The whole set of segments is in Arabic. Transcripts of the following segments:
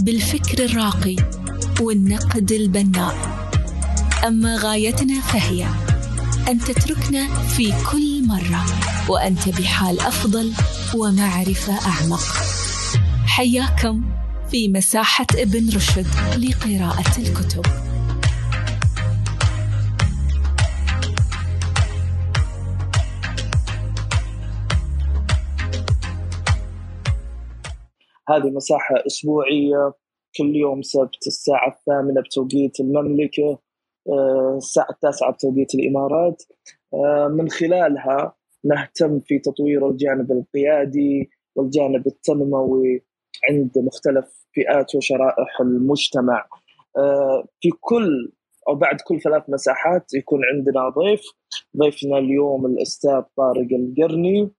بالفكر الراقي والنقد البناء. أما غايتنا فهي أن تتركنا في كل مرة وأنت بحال أفضل ومعرفة أعمق. حياكم في مساحة ابن رشد لقراءة الكتب. هذه مساحة أسبوعية كل يوم سبت الساعة الثامنة بتوقيت المملكة آه، الساعة التاسعة بتوقيت الإمارات. آه، من خلالها نهتم في تطوير الجانب القيادي والجانب التنموي عند مختلف فئات وشرائح المجتمع. آه، في كل أو بعد كل ثلاث مساحات يكون عندنا ضيف ضيفنا اليوم الأستاذ طارق القرني.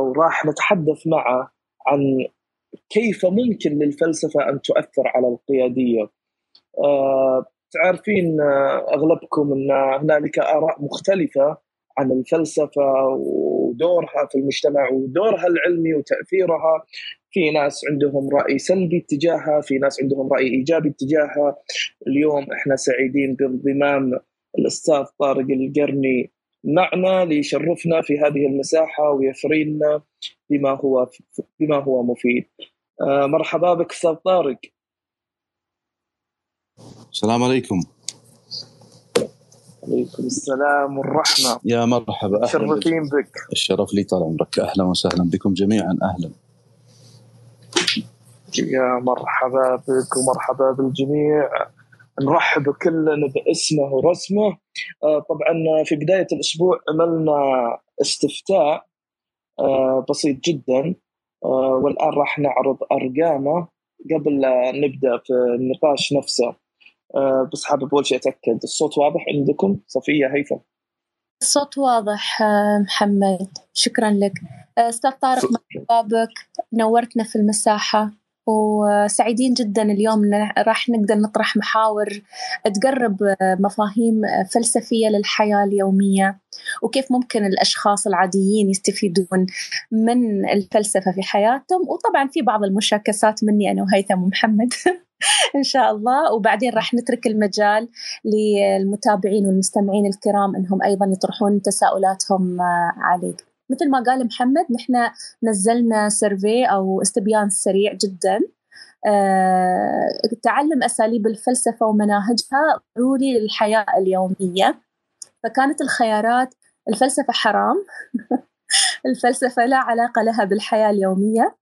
وراح نتحدث معه عن كيف ممكن للفلسفة أن تؤثر على القيادية؟ تعرفين أغلبكم أن هنالك آراء مختلفة عن الفلسفة ودورها في المجتمع ودورها العلمي وتأثيرها. في ناس عندهم رأي سلبي اتجاهها في ناس عندهم رأي إيجابي اتجاهها. اليوم إحنا سعيدين بانضمام الأستاذ طارق القرني معنا ليشرفنا في هذه المساحة ويثرينا بما هو بما هو مفيد. آه، مرحبا بك أستاذ طارق. السلام عليكم. عليكم السلام والرحمة. يا مرحبا شرفين بك. الشرف لي طال عمرك. أهلا وسهلا بكم جميعا أهلا. يا مرحبا بك ومرحبا بالجميع. نرحب كلنا باسمه ورسمه. طبعا في بداية الأسبوع عملنا استفتاء آه، بسيط جدا آه، والآن راح نعرض أرقامه قبل لا نبدأ في النقاش نفسه. آه، بس حابب أول شيء أتأكد الصوت واضح عندكم؟ صفية هيثم الصوت واضح آه، محمد. شكرا لك. آه، أستاذ طارق مرحبا بك نورتنا في المساحة. وسعيدين جدا اليوم راح نقدر نطرح محاور تقرب مفاهيم فلسفية للحياة اليومية وكيف ممكن الأشخاص العاديين يستفيدون من الفلسفة في حياتهم. وطبعا في بعض المشاكسات مني أنا وهيثم ومحمد إن شاء الله. وبعدين راح نترك المجال للمتابعين والمستمعين الكرام إنهم أيضا يطرحون تساؤلاتهم عليك. مثل ما قال محمد نحن نزلنا سيرفي أو استبيان سريع جدا. أه تعلم أساليب الفلسفة ومناهجها ضروري للحياة اليومية. فكانت الخيارات الفلسفة حرام الفلسفة لا علاقة لها بالحياة اليومية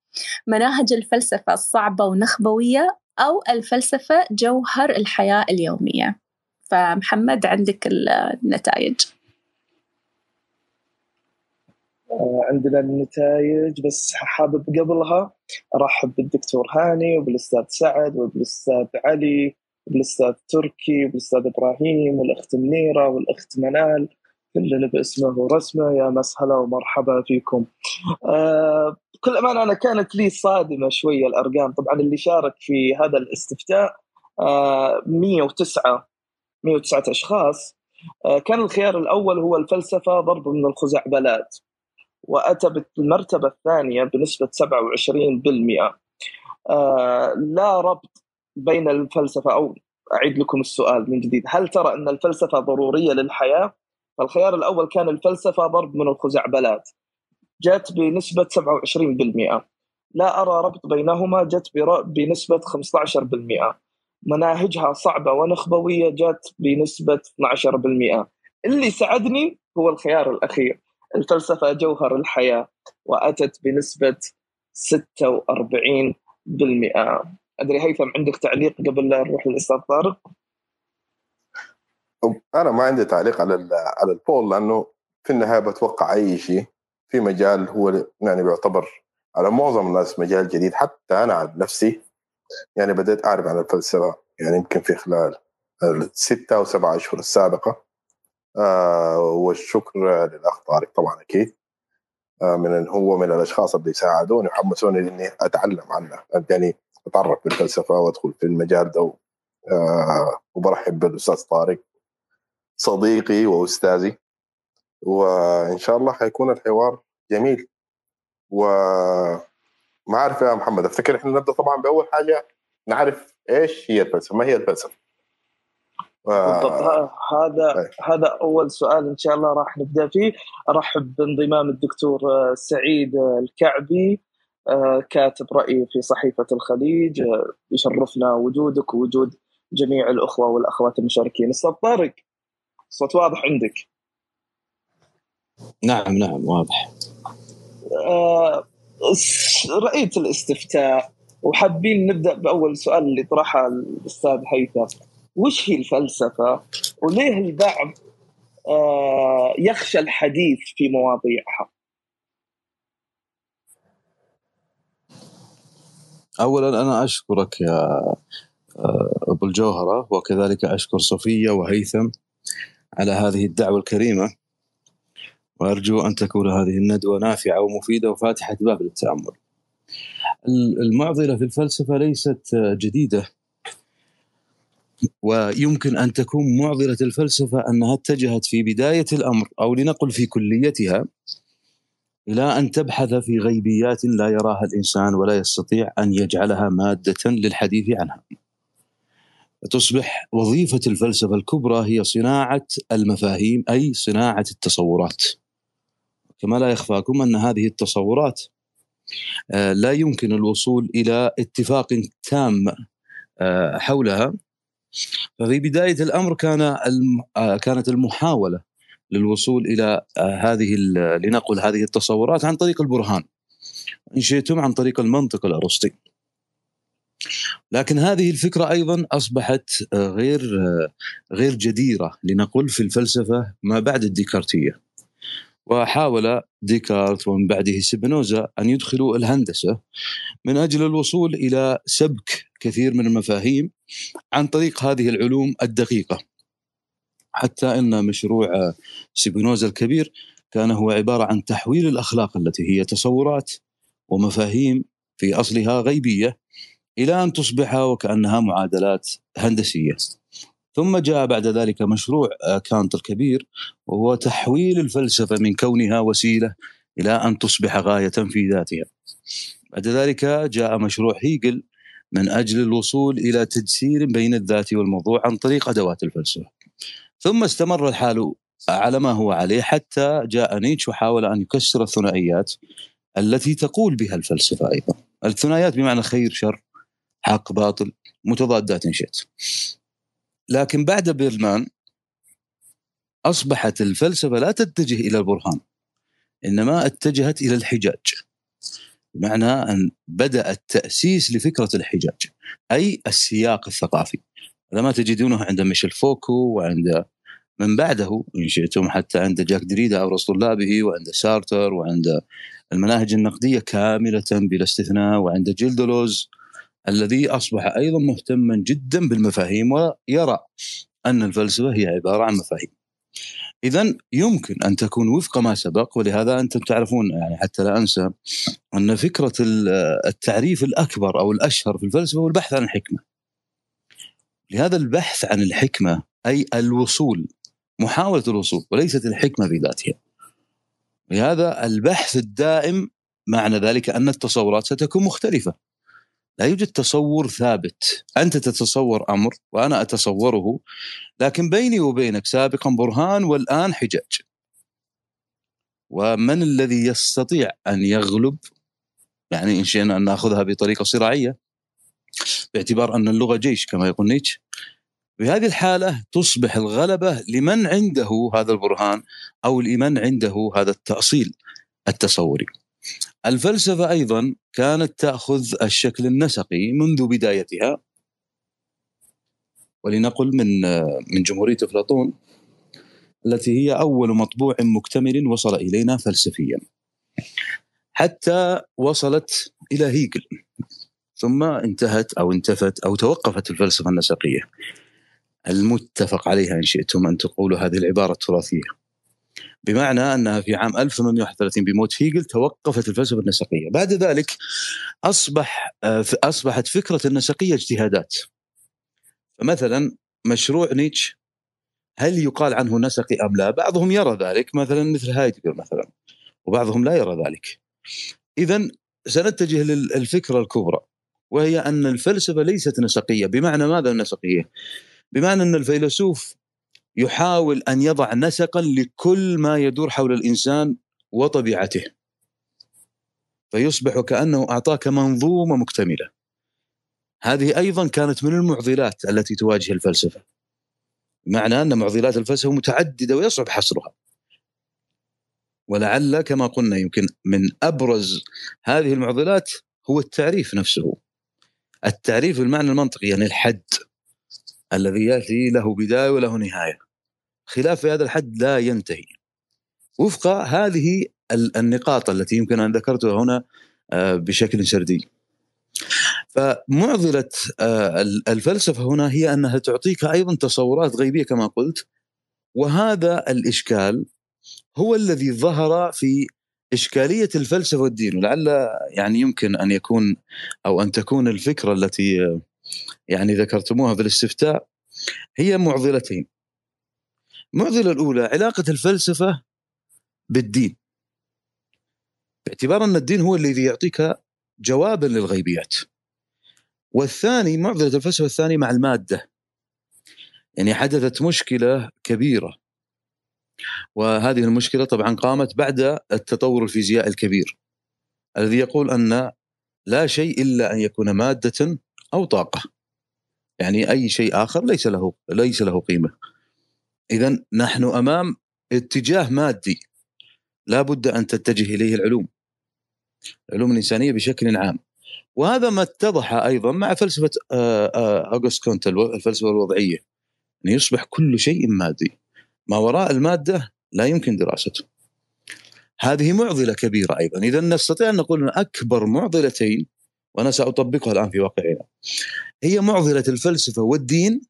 مناهج الفلسفة صعبة ونخبوية أو الفلسفة جوهر الحياة اليومية. فمحمد عندك النتائج آه، عندنا النتائج بس حابب قبلها أرحب بالدكتور هاني وبالأستاذ سعد وبالأستاذ علي وبالأستاذ تركي وبالأستاذ إبراهيم والأخت منيرة والأخت منال كلنا باسمه ورسمه يا مسهلا ومرحبا فيكم. آه بكل أمانة أنا كانت لي صادمة شوية الأرقام، طبعا اللي شارك في هذا الاستفتاء آه 109 109 أشخاص. آه كان الخيار الأول هو الفلسفة ضرب من الخزعبلات. وأتى بالمرتبة الثانية بنسبة 27% آه لا ربط بين الفلسفة أو أعيد لكم السؤال من جديد. هل ترى أن الفلسفة ضرورية للحياة؟ فالخيار الأول كان الفلسفة ضرب من الخزعبلات. جت بنسبة 27% لا أرى ربط بينهما جت بنسبة 15% مناهجها صعبة ونخبوية جت بنسبة 12% اللي ساعدني هو الخيار الأخير. الفلسفة جوهر الحياة وأتت بنسبة 46% أدري هيثم عندك تعليق قبل لا نروح للأستاذ طارق؟ أنا ما عندي تعليق على على البول لأنه في النهاية بتوقع أي شيء في مجال هو يعني بيعتبر على معظم الناس مجال جديد. حتى أنا عن نفسي يعني بدأت أعرف عن الفلسفة يعني يمكن في خلال الستة أو سبعة أشهر السابقة. آه والشكر للأخ طارق طبعا أكيد. آه من هو من الأشخاص اللي ساعدوني وحمسوني إني أتعلم عنه. يعني أتعرف بالفلسفة وأدخل في المجال ده آه وبرحب بالأستاذ طارق صديقي وأستاذي. وإن شاء الله حيكون الحوار جميل. و ما أعرف يا محمد أفتكر إحنا نبدأ طبعا بأول حاجة نعرف إيش هي الفلسفة ما هي الفلسفة؟ بالضبط. هذا طيب. هذا أول سؤال إن شاء الله راح نبدأ فيه. أرحب بانضمام الدكتور آه، سعيد الكعبي آه، كاتب راي في صحيفة الخليج آه، يشرفنا وجودك ووجود جميع الأخوة والأخوات المشاركين. أستاذ طارق الصوت واضح عندك؟ نعم نعم واضح. رأيت الاستفتاء وحابين نبدأ بأول سؤال اللي طرحه الأستاذ هيثم وش هي الفلسفة؟ وليه البعض آه، يخشى الحديث في مواضيعها؟ اولا أنا أشكرك يا آه، أبو الجوهرة وكذلك أشكر صفيه وهيثم على هذه الدعوة الكريمة. وأرجو أن تكون هذه الندوة نافعة ومفيدة وفاتحة باب للتأمل. المعضلة في الفلسفة ليست جديدة. ويمكن أن تكون معضلة الفلسفة أنها اتجهت في بداية الأمر أو لنقل في كليتها إلى أن تبحث في غيبيات لا يراها الإنسان ولا يستطيع أن يجعلها مادة للحديث عنها. تصبح وظيفة الفلسفة الكبرى هي صناعة المفاهيم أي صناعة التصورات. كما لا يخفاكم أن هذه التصورات آه، لا يمكن الوصول إلى اتفاق تام آه، حولها ففي بداية الأمر كان آه، كانت المحاولة للوصول إلى هذه لنقل هذه التصورات عن طريق البرهان. إن شئتم عن طريق المنطق الأرسطي. لكن هذه الفكرة أيضا أصبحت غير غير جديرة لنقل في الفلسفة ما بعد الديكارتية. وحاول ديكارت ومن بعده سبينوزا أن يدخلوا الهندسة من أجل الوصول إلى سبك كثير من المفاهيم عن طريق هذه العلوم الدقيقة. حتى أن مشروع سبينوزا الكبير كان هو عبارة عن تحويل الأخلاق التي هي تصورات ومفاهيم في أصلها غيبية إلى أن تصبح وكأنها معادلات هندسية. ثم جاء بعد ذلك مشروع آه، كانت الكبير وهو تحويل الفلسفة من كونها وسيلة إلى أن تصبح غاية في ذاتها. بعد ذلك جاء مشروع هيجل من أجل الوصول إلى تجسير بين الذات والموضوع عن طريق أدوات الفلسفة. ثم استمر الحال على ما هو عليه حتى جاء نيتش وحاول أن يكسر الثنائيات التي تقول بها الفلسفة أيضا. الثنائيات بمعنى خير شر حق باطل متضادات ان شئت. لكن بعد بيرلمان أصبحت الفلسفة لا تتجه إلى البرهان إنما اتجهت إلى الحجاج بمعنى أن بدأ التأسيس لفكرة الحجاج أي السياق الثقافي. هذا ما تجدونه عند ميشيل فوكو وعند من بعده إن شئتم حتى عند جاك دريدا ارسطو طلابه وعند سارتر وعند المناهج النقدية كاملة بلا استثناء وعند جيلدولوز الذي أصبح أيضا مهتما جدا بالمفاهيم ويرى أن الفلسفة هي عبارة عن مفاهيم. اذا يمكن أن تكون وفق ما سبق ولهذا أنتم تعرفون يعني حتى لا أنسى أن فكرة التعريف الأكبر أو الأشهر في الفلسفة هو البحث عن الحكمة. لهذا البحث عن الحكمة أي الوصول محاولة الوصول وليست الحكمة في ذاتها. لهذا البحث الدائم معنى ذلك أن التصورات ستكون مختلفة لا يوجد تصور ثابت. أنت تتصور أمر وأنا أتصوره لكن بيني وبينك سابقا برهان والآن حجاج. ومن الذي يستطيع أن يغلب؟ يعني إن شئنا أن نأخذها بطريقة صراعية باعتبار أن اللغة جيش كما يقول نيتش. في هذه الحالة تصبح الغلبة لمن عنده هذا البرهان أو لمن عنده هذا التأصيل التصوري. الفلسفة أيضا كانت تأخذ الشكل النسقي منذ بدايتها. ولنقل من من جمهورية أفلاطون التي هي أول مطبوع مكتمل وصل إلينا فلسفيا. حتى وصلت إلى هيجل ثم انتهت أو انتفت أو توقفت الفلسفة النسقية. المتفق عليها إن شئتم أن تقولوا هذه العبارة التراثية. بمعنى أنها في عام 1831 بموت هيجل توقفت الفلسفة النسقية، بعد ذلك أصبح آه، أصبحت فكرة النسقية اجتهادات. فمثلا مشروع نيتش هل يقال عنه نسقي أم لا؟ بعضهم يرى ذلك مثلا مثل هايدجر مثلا وبعضهم لا يرى ذلك. اذا سنتجه للفكرة الكبرى وهي أن الفلسفة ليست نسقية، بمعنى ماذا النسقية؟ بمعنى أن الفيلسوف يحاول أن يضع نسقا لكل ما يدور حول الإنسان وطبيعته. فيصبح كأنه أعطاك منظومة مكتملة. هذه أيضا كانت من المعضلات التي تواجه الفلسفة. بمعنى أن معضلات الفلسفة متعددة ويصعب حصرها. ولعل كما قلنا يمكن من أبرز هذه المعضلات هو التعريف نفسه. التعريف بالمعنى المنطقي يعني الحد الذي يأتي له بداية وله نهاية. خلاف في هذا الحد لا ينتهي. وفق هذه النقاط التي يمكن أن ذكرتها هنا آه، بشكل سردي. فمعضلة آه، الفلسفة هنا هي أنها تعطيك أيضا تصورات غيبية كما قلت وهذا الإشكال هو الذي ظهر في إشكالية الفلسفة والدين ولعل يعني يمكن أن يكون أو أن تكون الفكرة التي يعني ذكرتموها في الاستفتاء هي معضلتين. المعضلة الأولى علاقة الفلسفة بالدين. باعتبار أن الدين هو الذي يعطيك جوابا للغيبيات. والثاني معضلة الفلسفة الثانية مع المادة. يعني حدثت مشكلة كبيرة وهذه المشكلة طبعا قامت بعد التطور الفيزيائي الكبير الذي يقول أن لا شيء إلا أن يكون مادة أو طاقة يعني أي شيء آخر ليس له ليس له قيمة اذا نحن أمام اتجاه مادي لا بد أن تتجه إليه العلوم العلوم الإنسانية بشكل عام وهذا ما اتضح أيضا مع فلسفة آه، آه، اوغست كونت الفلسفة الوضعية أن يصبح كل شيء مادي ما وراء المادة لا يمكن دراسته. هذه معضلة كبيرة أيضا، اذا نستطيع أن نقول أن أكبر معضلتين وأنا سأطبقها الآن في واقعنا. هي معضلة الفلسفة والدين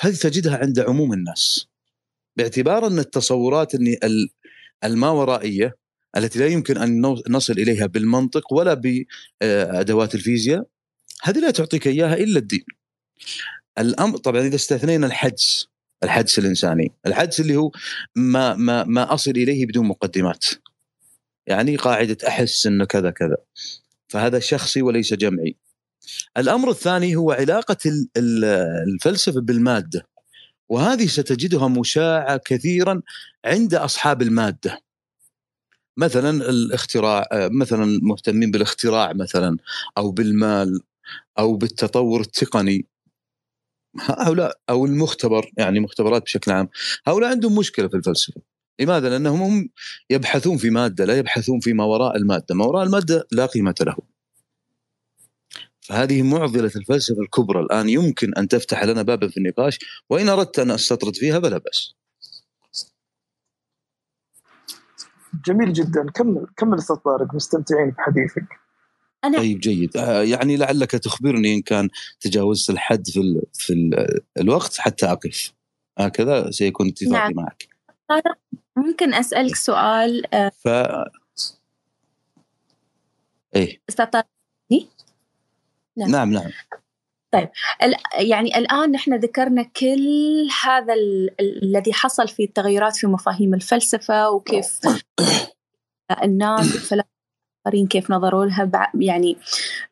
هذه تجدها عند عموم الناس. باعتبار أن التصورات الماورائية التي لا يمكن أن نصل إليها بالمنطق ولا بادوات الفيزياء هذه لا تعطيك إياها إلا الدين. الامر طبعا إذا استثنينا الحدس الحدس الإنساني، الحدس اللي هو ما ما ما أصل إليه بدون مقدمات. يعني قاعدة أحس إنه كذا كذا. فهذا شخصي وليس جمعي. الأمر الثاني هو علاقة الفلسفة بالمادة. وهذه ستجدها مشاعة كثيرا عند أصحاب المادة. مثلا الاختراع مثلا مهتمين بالاختراع مثلا أو بالمال أو بالتطور التقني هؤلاء أو المختبر يعني مختبرات بشكل عام هؤلاء عندهم مشكلة في الفلسفة لماذا؟ لأنهم هم يبحثون في مادة لا يبحثون في ما وراء المادة، ما وراء المادة لا قيمة له. فهذه معضلة الفلسفة الكبرى الآن. يمكن أن تفتح لنا بابا في النقاش وإن أردت أن أستطرد فيها فلا بأس. جميل جدا. كمل كمل أستاذ طارق مستمتعين بحديثك. أنا طيب جيد. آه، يعني لعلك تخبرني إن كان تجاوزت الحد في, ال في ال الوقت حتى أقف. هكذا سيكون اتفاقي نعم. معك. ممكن أسألك سؤال آه، ف إيه. نعم. نعم نعم طيب يعني الآن نحن ذكرنا كل هذا الذي حصل في التغيرات في مفاهيم الفلسفة وكيف الناس الآخرين كيف نظروا لها يعني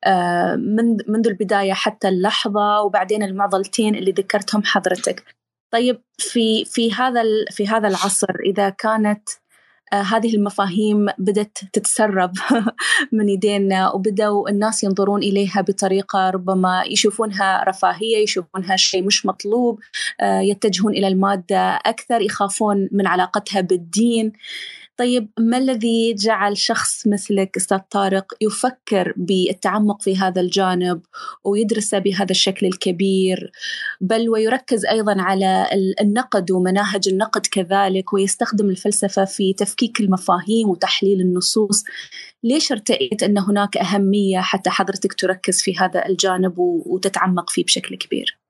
آه، من منذ البداية حتى اللحظة وبعدين المعضلتين اللي ذكرتهم حضرتك طيب في في هذا في هذا العصر إذا كانت هذه المفاهيم بدأت تتسرب من يدينا وبدأوا الناس ينظرون إليها بطريقة ربما يشوفونها رفاهية يشوفونها شيء مش مطلوب آه يتجهون إلى المادة أكثر يخافون من علاقتها بالدين. طيب ما الذي جعل شخص مثلك أستاذ طارق يفكر بالتعمق في هذا الجانب ويدرسه بهذا الشكل الكبير بل ويركز أيضا على النقد ومناهج النقد كذلك ويستخدم الفلسفة في تفكيك المفاهيم وتحليل النصوص؟ ليش ارتئيت أن هناك أهمية حتى حضرتك تركز في هذا الجانب وتتعمق فيه بشكل كبير؟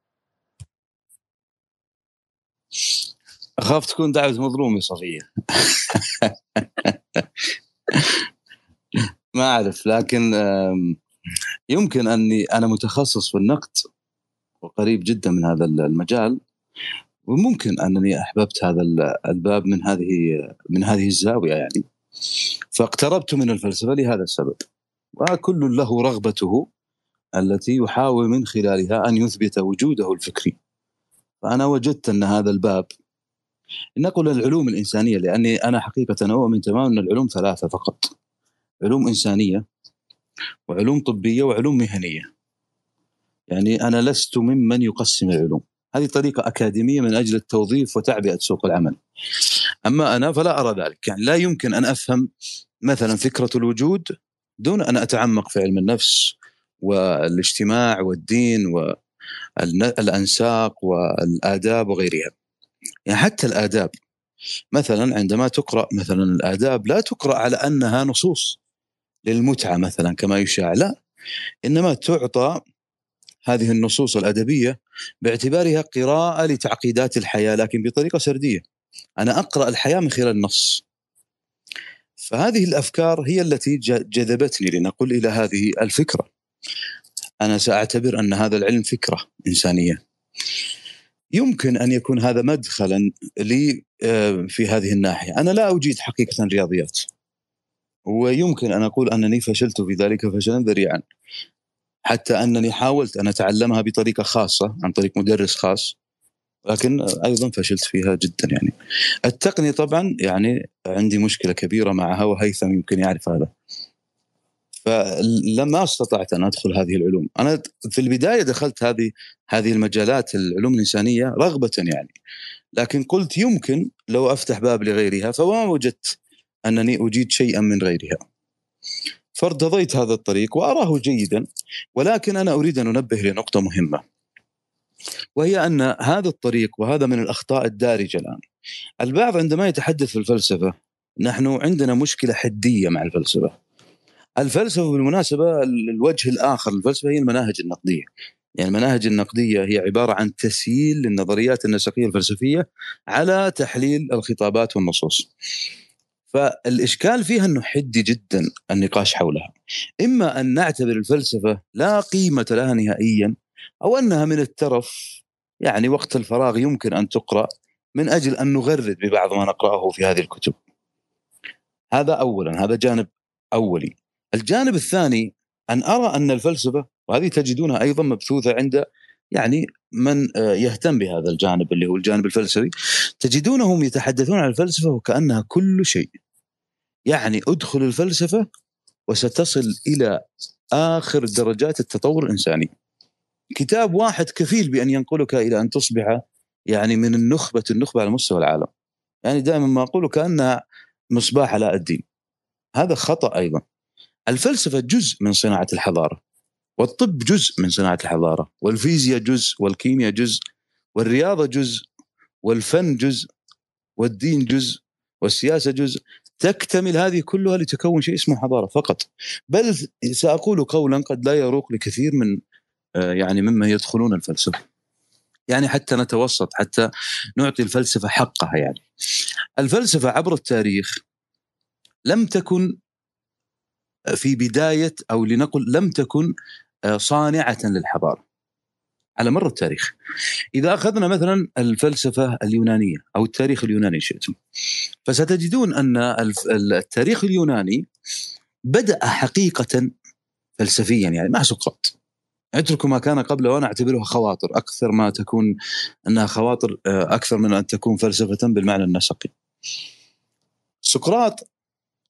اخاف تكون دعوة مظلوم يا صفيه ما أعرف لكن يمكن أني أنا متخصص في النقد وقريب جدا من هذا المجال وممكن أنني أحببت هذا الباب من هذه من هذه الزاوية يعني. فاقتربت من الفلسفة لهذا السبب. وكل له رغبته التي يحاول من خلالها أن يثبت وجوده الفكري. فأنا وجدت أن هذا الباب نقول العلوم الإنسانية لأني أنا حقيقة أؤمن تماما أن العلوم ثلاثة فقط. علوم إنسانية وعلوم طبية وعلوم مهنية. يعني أنا لست ممن يقسم العلوم. هذه طريقة أكاديمية من أجل التوظيف وتعبئة سوق العمل. أما أنا فلا أرى ذلك. يعني لا يمكن أن أفهم مثلا فكرة الوجود دون أن أتعمق في علم النفس والاجتماع والدين والأنساق والآداب وغيرها. يعني حتى الآداب مثلا عندما تقرأ مثلا الآداب لا تقرأ على أنها نصوص للمتعة مثلا كما يشاع لا إنما تعطى هذه النصوص الأدبية باعتبارها قراءة لتعقيدات الحياة لكن بطريقة سردية. أنا أقرأ الحياة من خلال النص. فهذه الأفكار هي التي جذبتني لنقل إلى هذه الفكرة. أنا سأعتبر أن هذا العلم فكرة إنسانية. يمكن أن يكون هذا مدخلا لي آه، في هذه الناحية، أنا لا أجيد حقيقة رياضيات. ويمكن أن أقول أنني فشلت في ذلك فشلا ذريعا. حتى أنني حاولت أن أتعلمها بطريقة خاصة عن طريق مدرس خاص لكن أيضا فشلت فيها جدا يعني. التقنية طبعا يعني عندي مشكلة كبيرة معها وهيثم يمكن يعرف هذا. فلما استطعت أن أدخل هذه العلوم أنا في البداية دخلت هذه هذه المجالات العلوم الإنسانية رغبة يعني لكن قلت يمكن لو أفتح باب لغيرها فما وجدت أنني أجيد شيئا من غيرها. فارتضيت هذا الطريق وأراه جيدا ولكن أنا أريد أن أنبه لنقطة مهمة. وهي أن هذا الطريق وهذا من الأخطاء الدارجة الآن. البعض عندما يتحدث في الفلسفة نحن عندنا مشكلة حدية مع الفلسفة. الفلسفة بالمناسبة الوجه الآخر للفلسفة هي المناهج النقدية. يعني المناهج النقدية هي عبارة عن تسييل للنظريات النسقية الفلسفية على تحليل الخطابات والنصوص. فالإشكال فيها إنه حدي جدا النقاش حولها. إما أن نعتبر الفلسفة لا قيمة لها نهائيا أو أنها من الترف يعني وقت الفراغ يمكن أن تقرأ من أجل أن نغرد ببعض ما نقرأه في هذه الكتب. هذا اولا هذا جانب أولي. الجانب الثاني أن أرى أن الفلسفة وهذه تجدونها أيضا مبثوثة عند يعني من آه، يهتم بهذا الجانب اللي هو الجانب الفلسفي تجدونهم يتحدثون عن الفلسفة وكأنها كل شيء. يعني ادخل الفلسفة وستصل إلى آخر درجات التطور الإنساني. كتاب واحد كفيل بأن ينقلك إلى أن تصبح يعني من النخبة النخبة على مستوى العالم. يعني دائما ما أقول كأنها مصباح علاء الدين. هذا خطأ أيضا. الفلسفة جزء من صناعة الحضارة والطب جزء من صناعة الحضارة والفيزياء جزء والكيمياء جزء والرياضة جزء والفن جزء والدين جزء والسياسة جزء. تكتمل هذه كلها لتكون شيء اسمه حضارة فقط. بل سأقول قولا قد لا يروق لكثير من آه، يعني ممن يدخلون الفلسفة. يعني حتى نتوسط حتى نعطي الفلسفة حقها يعني. الفلسفة عبر التاريخ لم تكن في بداية أو لنقل لم تكن آه، صانعة للحضارة على مر التاريخ. إذا أخذنا مثلا الفلسفة اليونانية أو التاريخ اليوناني شئتم. فستجدون أن التاريخ اليوناني بدأ حقيقة فلسفيا يعني مع سقراط اتركوا ما كان قبله وأنا اعتبرها خواطر. أكثر ما تكون أنها خواطر آه، أكثر من أن تكون فلسفة بالمعنى النسقي. سقراط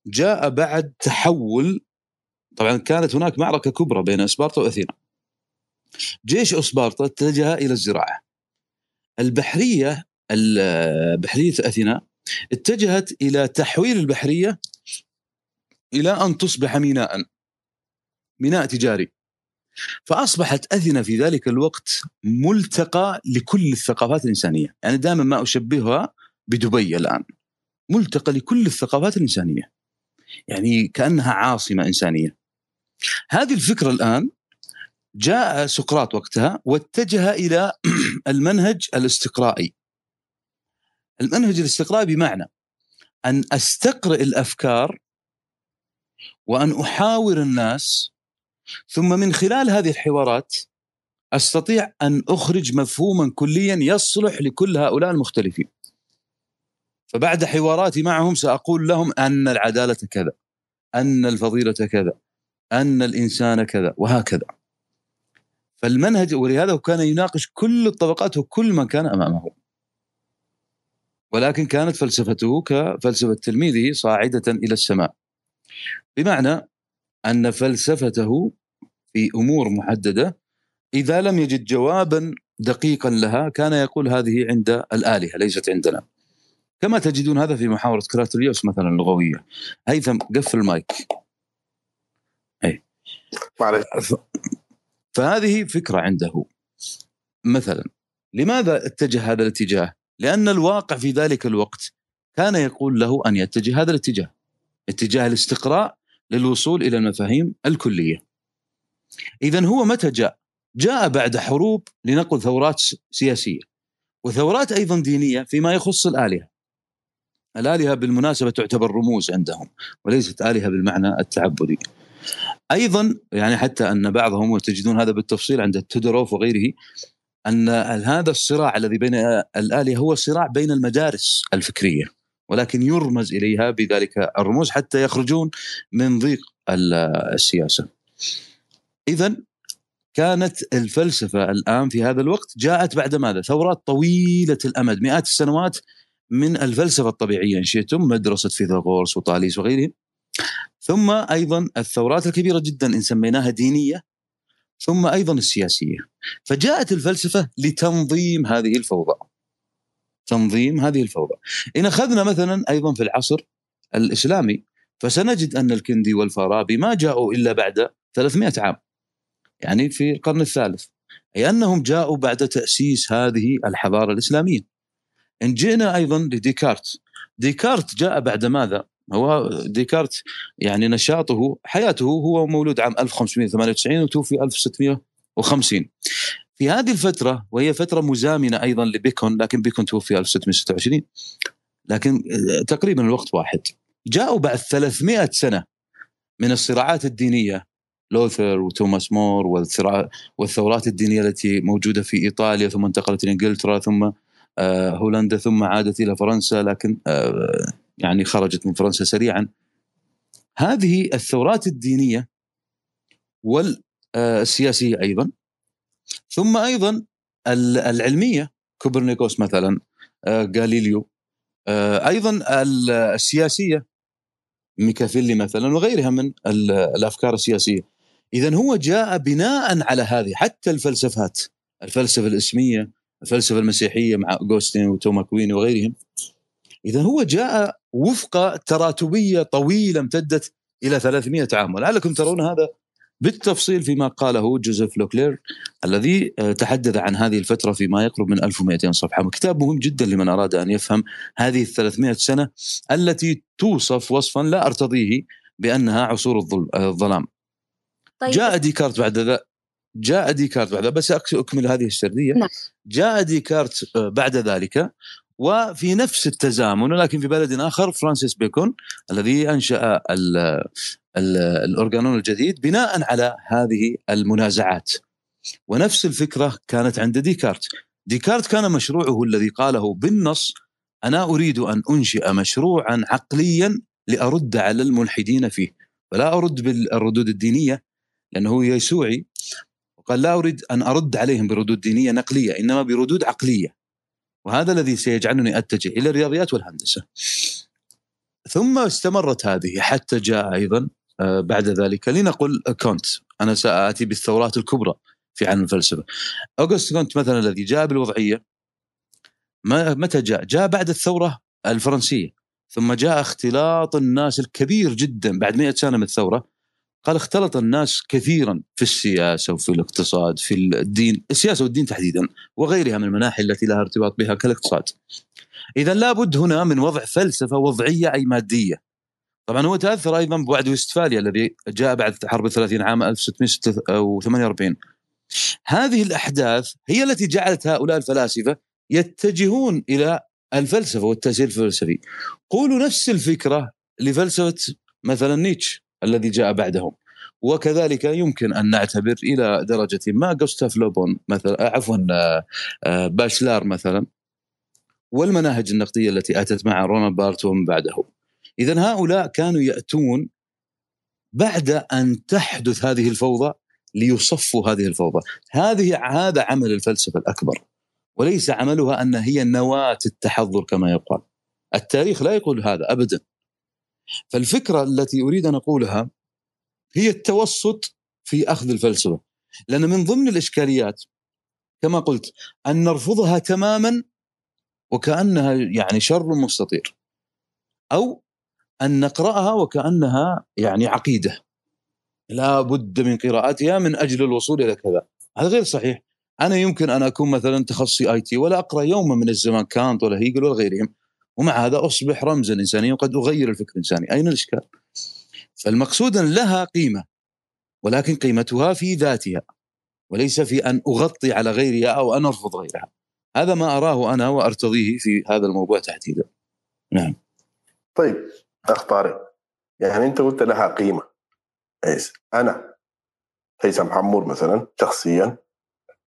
جاء بعد تحول طبعا كانت هناك معركة كبرى بين إسبارتا وأثينا جيش إسبارتا اتجه إلى الزراعة البحرية بحرية أثينا اتجهت إلى تحويل البحرية إلى أن تصبح ميناء ميناء تجاري فأصبحت أثينا في ذلك الوقت ملتقى لكل الثقافات الإنسانية، يعني دائما ما أشبهها بدبي الآن. ملتقى لكل الثقافات الإنسانية. يعني كأنها عاصمة إنسانية. هذه الفكرة الآن جاء سقراط وقتها واتجه إلى المنهج الاستقرائي. المنهج الاستقرائي بمعنى أن أستقرئ الأفكار وأن أحاور الناس ثم من خلال هذه الحوارات أستطيع أن أخرج مفهوما كليا يصلح لكل هؤلاء المختلفين. فبعد حواراتي معهم سأقول لهم أن العدالة كذا، أن الفضيلة كذا، أن الإنسان كذا وهكذا. فالمنهج ولهذا كان يناقش كل الطبقات وكل من كان أمامه. ولكن كانت فلسفته كفلسفه تلميذه صاعدة إلى السماء. بمعنى أن فلسفته في أمور محددة إذا لم يجد جوابا دقيقا لها كان يقول هذه عند الآلهة ليست عندنا. كما تجدون هذا في محاورة كراتوليوس مثلا اللغويه. هيثم قفل المايك. أي معلش فهذه فكرة عنده. مثلا لماذا اتجه هذا الاتجاه؟ لأن الواقع في ذلك الوقت كان يقول له أن يتجه هذا الاتجاه. اتجاه الاستقراء للوصول إلى المفاهيم الكلية. اذا هو متى جاء؟ جاء بعد حروب لنقل ثورات سياسية وثورات أيضا دينية فيما يخص الآلهة. الآلهة بالمناسبة تعتبر رموز عندهم وليست آلهة بالمعنى التعبدي. أيضا يعني حتى أن بعضهم وتجدون هذا بالتفصيل عند تودروف وغيره أن هذا الصراع الذي بين الآلهة هو صراع بين المدارس الفكرية ولكن يرمز إليها بذلك الرموز حتى يخرجون من ضيق السياسة. اذا كانت الفلسفة الآن في هذا الوقت جاءت بعد ماذا؟ ثورات طويلة الأمد مئات السنوات من الفلسفة الطبيعية إن شئتم مدرسة فيثاغورس وطاليس وغيرهم. ثم أيضا الثورات الكبيرة جدا إن سميناها دينية ثم أيضا السياسية. فجاءت الفلسفة لتنظيم هذه الفوضى. تنظيم هذه الفوضى. إن أخذنا مثلا أيضا في العصر الإسلامي فسنجد أن الكندي والفارابي ما جاءوا إلا بعد 300 عام يعني في القرن الثالث أي أنهم جاءوا بعد تأسيس هذه الحضارة الإسلامية. إن جئنا أيضا لديكارت. ديكارت جاء بعد ماذا؟ هو ديكارت يعني نشاطه حياته هو مولود عام 1598 وتوفي 1650 في هذه الفترة وهي فترة مزامنة أيضا لبيكون لكن بيكون توفي 1626 لكن تقريبا الوقت واحد. جاءوا بعد 300 سنة من الصراعات الدينية. لوثر وتوماس مور والثورات الدينية التي موجودة في إيطاليا ثم انتقلت إلى انجلترا ثم آه، هولندا ثم عادت إلى فرنسا لكن آه، يعني خرجت من فرنسا سريعا. هذه الثورات الدينية والسياسيه أيضا ثم أيضا العلمية. كوبرنيكوس مثلا غاليليو آه، أيضا السياسية ميكافيلي مثلا وغيرها من الأفكار السياسية. اذا هو جاء بناء على هذه حتى الفلسفات الفلسفة الإسمية الفلسفة المسيحية مع اوغوستين وتوما اكوين وغيرهم. إذا هو جاء وفق تراتبية طويلة امتدت إلى 300 عام ولعلكم ترون هذا بالتفصيل فيما قاله جوزيف لوكلير الذي آه، تحدث عن هذه الفترة فيما يقرب من 1200 صفحة. كتاب مهم جدا لمن أراد أن يفهم هذه ال 300 سنة التي توصف وصفا لا أرتضيه بأنها عصور الظلام. طيب. جاء ديكارت بعد ذا جاء ديكارت بعد بس أكمل هذه السردية. نعم. جاء ديكارت آه، بعد ذلك وفي نفس التزامن ولكن في بلد آخر فرانسيس بيكون الذي أنشأ ال ال الاورجانون الجديد بناء على هذه المنازعات. ونفس الفكرة كانت عند ديكارت ديكارت كان مشروعه الذي قاله بالنص أنا أريد أن أنشئ مشروعا عقليا لأرد على الملحدين فيه. فلا أرد بالردود الدينية لأنه يسوعي. وقال لا أريد أن أرد عليهم بردود دينية نقلية إنما بردود عقلية. وهذا الذي سيجعلني أتجه إلى الرياضيات والهندسة. ثم استمرت هذه حتى جاء أيضا آه، بعد ذلك لنقل كونت. أنا سآتي بالثورات الكبرى في عالم الفلسفة. اوغست كونت مثلا الذي جاء بالوضعية متى جاء؟ جاء بعد الثورة الفرنسية. ثم جاء اختلاط الناس الكبير جدا بعد 100 سنة من الثورة. قال اختلط الناس كثيرا في السياسة وفي الاقتصاد في الدين السياسة والدين تحديدا وغيرها من المناحي التي لها ارتباط بها كالاقتصاد. اذا لابد هنا من وضع فلسفة وضعية أي مادية. طبعا هو تأثر أيضا بوعد وستفاليا الذي جاء بعد حرب 30 عام 1648 هذه الأحداث هي التي جعلت هؤلاء الفلاسفة يتجهون إلى الفلسفة والتأثير الفلسفي. قولوا نفس الفكرة لفلسفة مثلا نيتشه الذي جاء بعدهم. وكذلك يمكن أن نعتبر إلى درجة ما جوستاف لوبون مثلا عفوا آه، آه، باشلار مثلا والمناهج النقدية التي أتت مع رونا بارت ومن بعده اذا هؤلاء كانوا يأتون بعد أن تحدث هذه الفوضى ليصفوا هذه الفوضى. هذه هذا عمل الفلسفة الأكبر. وليس عملها أن هي نواة التحضر كما يقال. التاريخ لا يقول هذا ابدا. فالفكرة التي أريد أن أقولها هي التوسط في أخذ الفلسفة. لأن من ضمن الإشكاليات كما قلت أن نرفضها تماما وكأنها يعني شر مستطير أو أن نقرأها وكأنها يعني عقيدة. لا بد من قراءتها من أجل الوصول إلى كذا. هذا غير صحيح. أنا يمكن أن أكون مثلا تخصصي آي تي ولا أقرأ يوما من الزمان كانت ولا هيجل ولا غيرهم. ومع هذا أصبح رمزا انسانيا وقد أغير الفكر الإنساني. أين الإشكال؟ فالمقصود أن لها قيمة ولكن قيمتها في ذاتها وليس في أن أغطي على غيرها أو أن أرفض غيرها. هذا ما أراه أنا وأرتضيه في هذا الموضوع تحديدا. نعم. طيب أخ طارق يعني أنت قلت لها قيمة. كويس أنا هيثم حمور مثلا شخصيا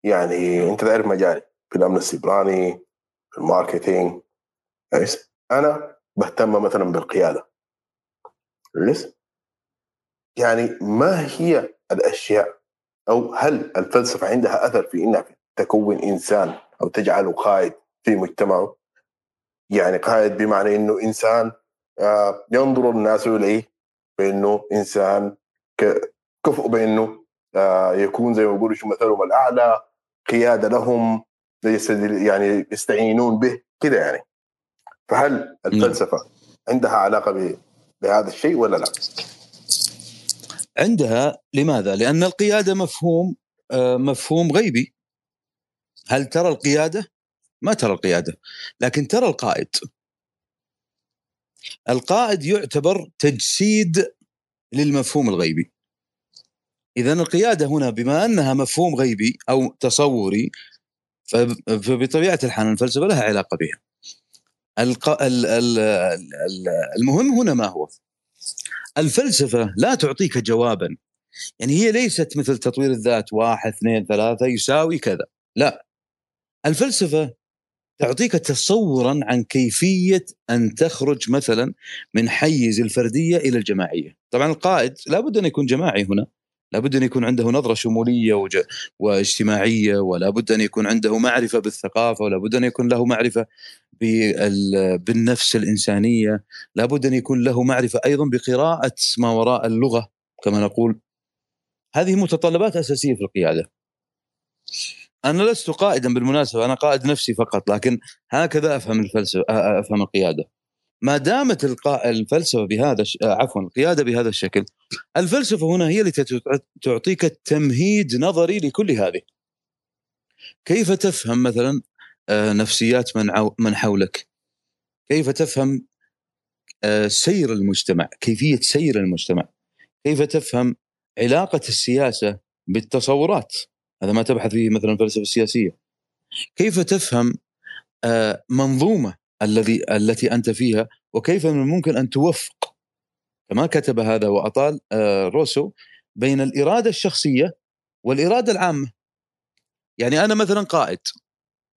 يعني أنت تعرف مجالي في الأمن السيبراني في الماركتينج. أنا بهتم مثلا بالقيادة. كويس يعني ما هي الأشياء أو هل الفلسفة عندها أثر في إنها تكون إنسان أو تجعله قائد في مجتمعه؟ يعني قائد بمعنى إنه إنسان آه، ينظر الناس إليه بإنه إنسان كفؤ بإنه آه، يكون زي ما بيقولوا شو مثلهم الأعلى قيادة لهم يعني يستعينون به كده يعني. فهل الفلسفة عندها علاقة بهذا الشيء ولا لا؟ عندها لماذا؟ لأن القيادة مفهوم آه، مفهوم غيبي هل ترى القيادة؟ ما ترى القيادة لكن ترى القائد القائد يعتبر تجسيد للمفهوم الغيبي اذا القيادة هنا بما أنها مفهوم غيبي أو تصوري فبطبيعة الحال الفلسفة لها علاقة بها. المهم هنا ما هو؟ الفلسفة لا تعطيك جوابا. يعني هي ليست مثل تطوير الذات واحد اثنين ثلاثة يساوي كذا. لا. الفلسفة تعطيك تصورا عن كيفية أن تخرج مثلا من حيز الفردية إلى الجماعية. طبعا القائد لابد أن يكون جماعي هنا. لابد أن يكون عنده نظرة شمولية وج... واجتماعية ولا بد أن يكون عنده معرفة بالثقافة ولا بد أن يكون له معرفة بال... بالنفس الإنسانية لابد أن يكون له معرفة أيضا بقراءة ما وراء اللغة كما نقول. هذه متطلبات أساسية في القيادة. أنا لست قائدا بالمناسبة أنا قائد نفسي فقط لكن هكذا أفهم الفلسفة أفهم القيادة. ما دامت الفلسفة بهذا عفوا القيادة بهذا الشكل الفلسفة هنا هي التي تعطيك تمهيد نظري لكل هذه. كيف تفهم مثلا نفسيات من من حولك؟ كيف تفهم سير المجتمع؟ كيفية سير المجتمع؟ كيف تفهم علاقة السياسة بالتصورات؟ هذا ما تبحث فيه مثلا الفلسفة السياسية. كيف تفهم آه، منظومة الذي التي أنت فيها وكيف من الممكن أن توفق. كما كتب هذا وأطال آه، روسو بين الإرادة الشخصية والإرادة العامة. يعني أنا مثلا قائد.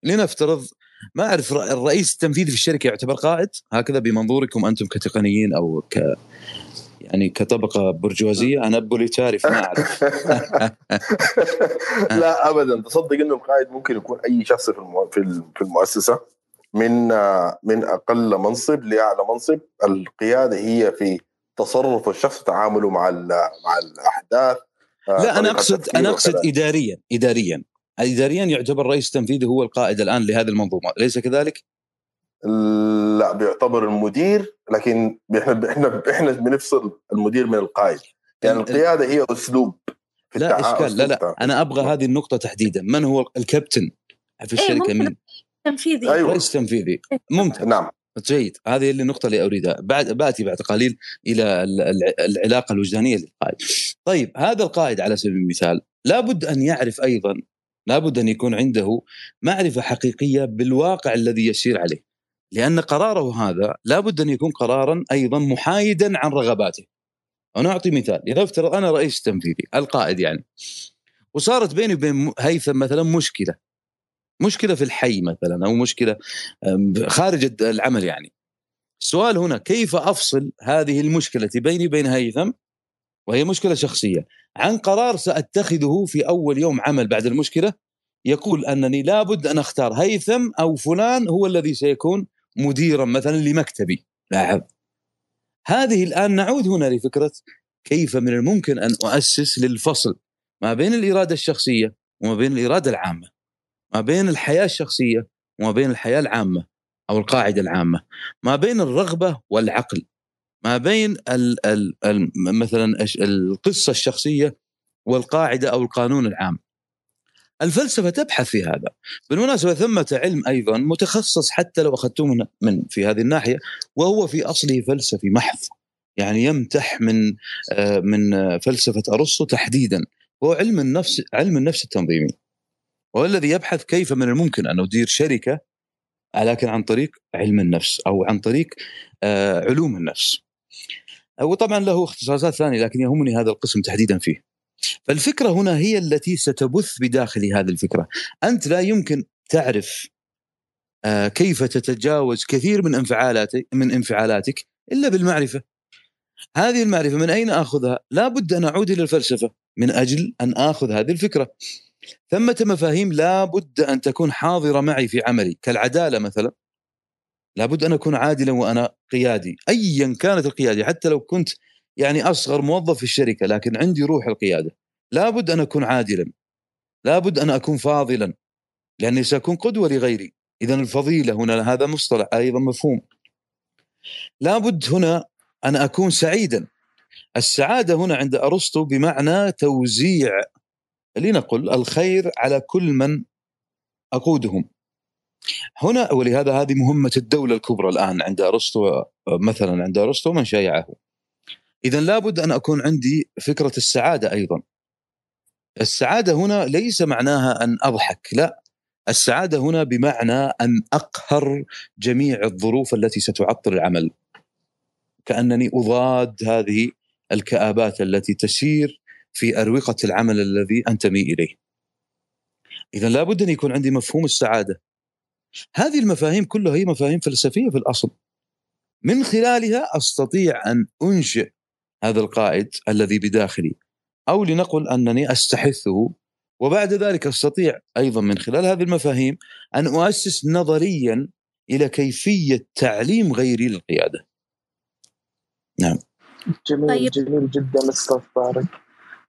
لنفترض ما أعرف الرئيس التنفيذي في الشركة يعتبر قائد؟ هكذا بمنظوركم أنتم كتقنيين أو ك يعني كطبقة برجوازية أنا بوليتاري فما أعرف. لا ابدا. تصدق إنه القائد ممكن يكون أي شخص في في المؤسسة؟ من من أقل منصب لأعلى منصب. القيادة هي في تصرف الشخص وتعامله مع مع الأحداث لا أنا أقصد أنا أقصد اداريا اداريا. اداريا يعتبر رئيس تنفيذي هو القائد الآن لهذه المنظومة. أليس كذلك؟ لا بيعتبر المدير لكن إحنا إحنا إحنا بنفصل المدير من القائد. يعني القيادة هي أسلوب في لا إشكال. لا لا أنا أبغى هذه النقطة تحديدا. من هو الكابتن في إيه، الشركة؟ مين؟ تنفيذي. أيوة. رئيس تنفيذي. ممتاز. نعم. جيد. هذه اللي النقطة اللي أريدها. بعد بأتي بعد قليل إلى العلاقة الوجدانية للقائد. طيب هذا القائد على سبيل المثال لابد أن يعرف أيضا لابد أن يكون عنده معرفة حقيقية بالواقع الذي يسير عليه. لأن قراره هذا لابد أن يكون قرارا أيضا محايدا عن رغباته. أنا اعطي مثال. إذا افترض أنا رئيس تنفيذي القائد يعني وصارت بيني وبين هيثم مثلا مشكلة. مشكلة في الحي مثلا أو مشكلة خارج العمل يعني. السؤال هنا كيف أفصل هذه المشكلة بيني وبين هيثم وهي مشكلة شخصية. عن قرار سأتخذه في أول يوم عمل بعد المشكلة؟ يقول أنني لابد أن أختار هيثم أو فلان هو الذي سيكون مديرا مثلا لمكتبي. لاحظ. هذه الآن نعود هنا لفكرة كيف من الممكن أن أؤسس للفصل ما بين الإرادة الشخصية وما بين الإرادة العامة. ما بين الحياة الشخصية وما بين الحياة العامة أو القاعدة العامة. ما بين الرغبة والعقل. ما بين ال ال ال مثلا القصة الشخصية والقاعدة أو القانون العام. الفلسفة تبحث في هذا. بالمناسبة ثمة علم أيضا متخصص حتى لو أخذتوه من, من في هذه الناحية وهو في أصله فلسفي محض. يعني يمتح من آه، من فلسفة أرسطو تحديدا. هو علم النفس علم النفس التنظيمي. هو الذي يبحث كيف من الممكن أن أدير شركة لكن عن طريق علم النفس أو عن طريق آه، علوم النفس. وطبعا له اختصاصات ثانية لكن يهمني هذا القسم تحديدا فيه. فالفكرة هنا هي التي ستبث بداخل هذه الفكرة. أنت لا يمكن تعرف آه، كيف تتجاوز كثير من انفعالاتك من انفعالاتك إلا بالمعرفة. هذه المعرفة من أين آخذها؟ لابد أن أعود إلى الفلسفة. من أجل أن آخذ هذه الفكرة. ثمة مفاهيم لابد أن تكون حاضرة معي في عملي كالعدالة مثلا. لابد أن أكون عادلا وأنا قيادي، ايا كانت القيادة حتى لو كنت يعني أصغر موظف في الشركة لكن عندي روح القيادة. لابد أن أكون عادلا. لابد أن أكون فاضلا لأني سأكون قدوة لغيري. اذا الفضيلة هنا هذا مصطلح أيضا مفهوم. لابد هنا أن أكون سعيدا السعادة هنا عند أرسطو بمعنى توزيع لنقل الخير على كل من أقودهم. هنا ولهذا هذه مهمة الدولة الكبرى الآن عند أرسطو مثلا عند أرسطو من شايعه. إذا لابد أن أكون عندي فكرة السعادة أيضا. السعادة هنا ليس معناها أن أضحك لا. السعادة هنا بمعنى أن أقهر جميع الظروف التي ستعطل العمل. كأنني أضاد هذه الكآبات التي تسير في أروقة العمل الذي أنتمي إليه. اذا لابد أن يكون عندي مفهوم السعادة. هذه المفاهيم كلها هي مفاهيم فلسفية في الأصل. من خلالها أستطيع أن أنشئ هذا القائد الذي بداخلي أو لنقل أنني أستحثه وبعد ذلك أستطيع أيضا من خلال هذه المفاهيم أن أؤسس نظريا إلى كيفية تعليم غيري للقيادة. نعم جميل طيب. جميل جدا أستاذ طارق.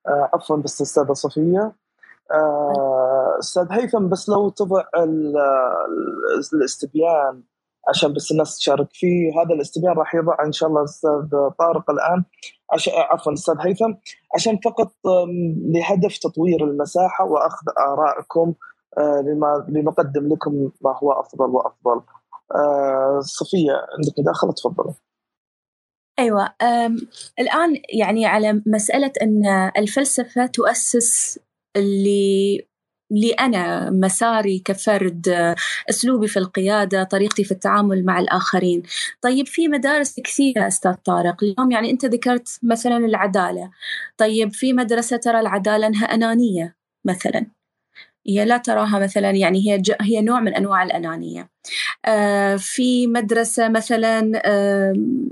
آه عفوا بس أستاذة صفية. آه أستاذ هيثم بس لو تضع الاستبيان عشان بس الناس تشارك فيه هذا الاستبيان راح يضع إن شاء الله الاستاذ طارق الآن. عشان عفوا الاستاذ هيثم. عشان فقط لهدف تطوير المساحة وأخذ آرائكم آه لما لنقدم لكم ما هو أفضل وأفضل. آه صفية عندك مداخلة؟ تفضلي أيوة الآن يعني على مسألة أن الفلسفة تؤسس اللي لي أنا مساري كفرد أسلوبي في القيادة طريقتي في التعامل مع الآخرين. طيب في مدارس كثيرة أستاذ طارق. اليوم يعني أنت ذكرت مثلا العدالة. طيب في مدرسة ترى العدالة أنها أنانية مثلا. هي لا تراها مثلا يعني هي هي نوع من أنواع الأنانية. آه، في مدرسة مثلا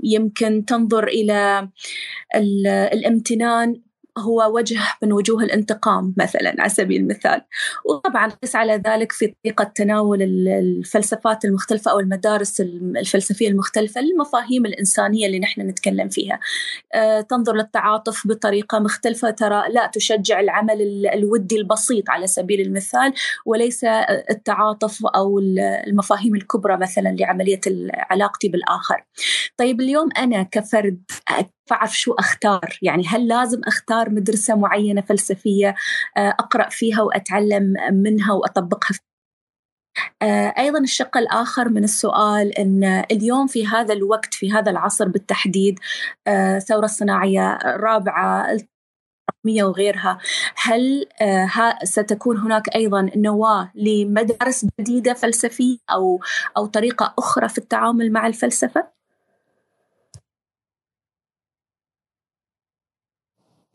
يمكن تنظر إلى الامتنان هو وجه من وجوه الانتقام مثلا على سبيل المثال. وطبعا قيس على ذلك في طريقة تناول الفلسفات المختلفة أو المدارس الفلسفية المختلفة للمفاهيم الإنسانية اللي نحن نتكلم فيها. آه، تنظر للتعاطف بطريقة مختلفة ترى لا تشجع العمل الودي البسيط على سبيل المثال وليس التعاطف أو المفاهيم الكبرى مثلا لعملية علاقتي بالآخر. طيب اليوم أنا كفرد فأعرف شو أختار يعني هل لازم أختار مدرسة معينة فلسفية آه، أقرأ فيها وأتعلم منها وأطبقها آه، أيضا الشق الآخر من السؤال أن اليوم في هذا الوقت في هذا العصر بالتحديد آه، الصناعية الرابعة وغيرها هل ستكون هناك أيضا نواة لمدارس جديدة فلسفية أو أو طريقة أخرى في التعامل مع الفلسفة؟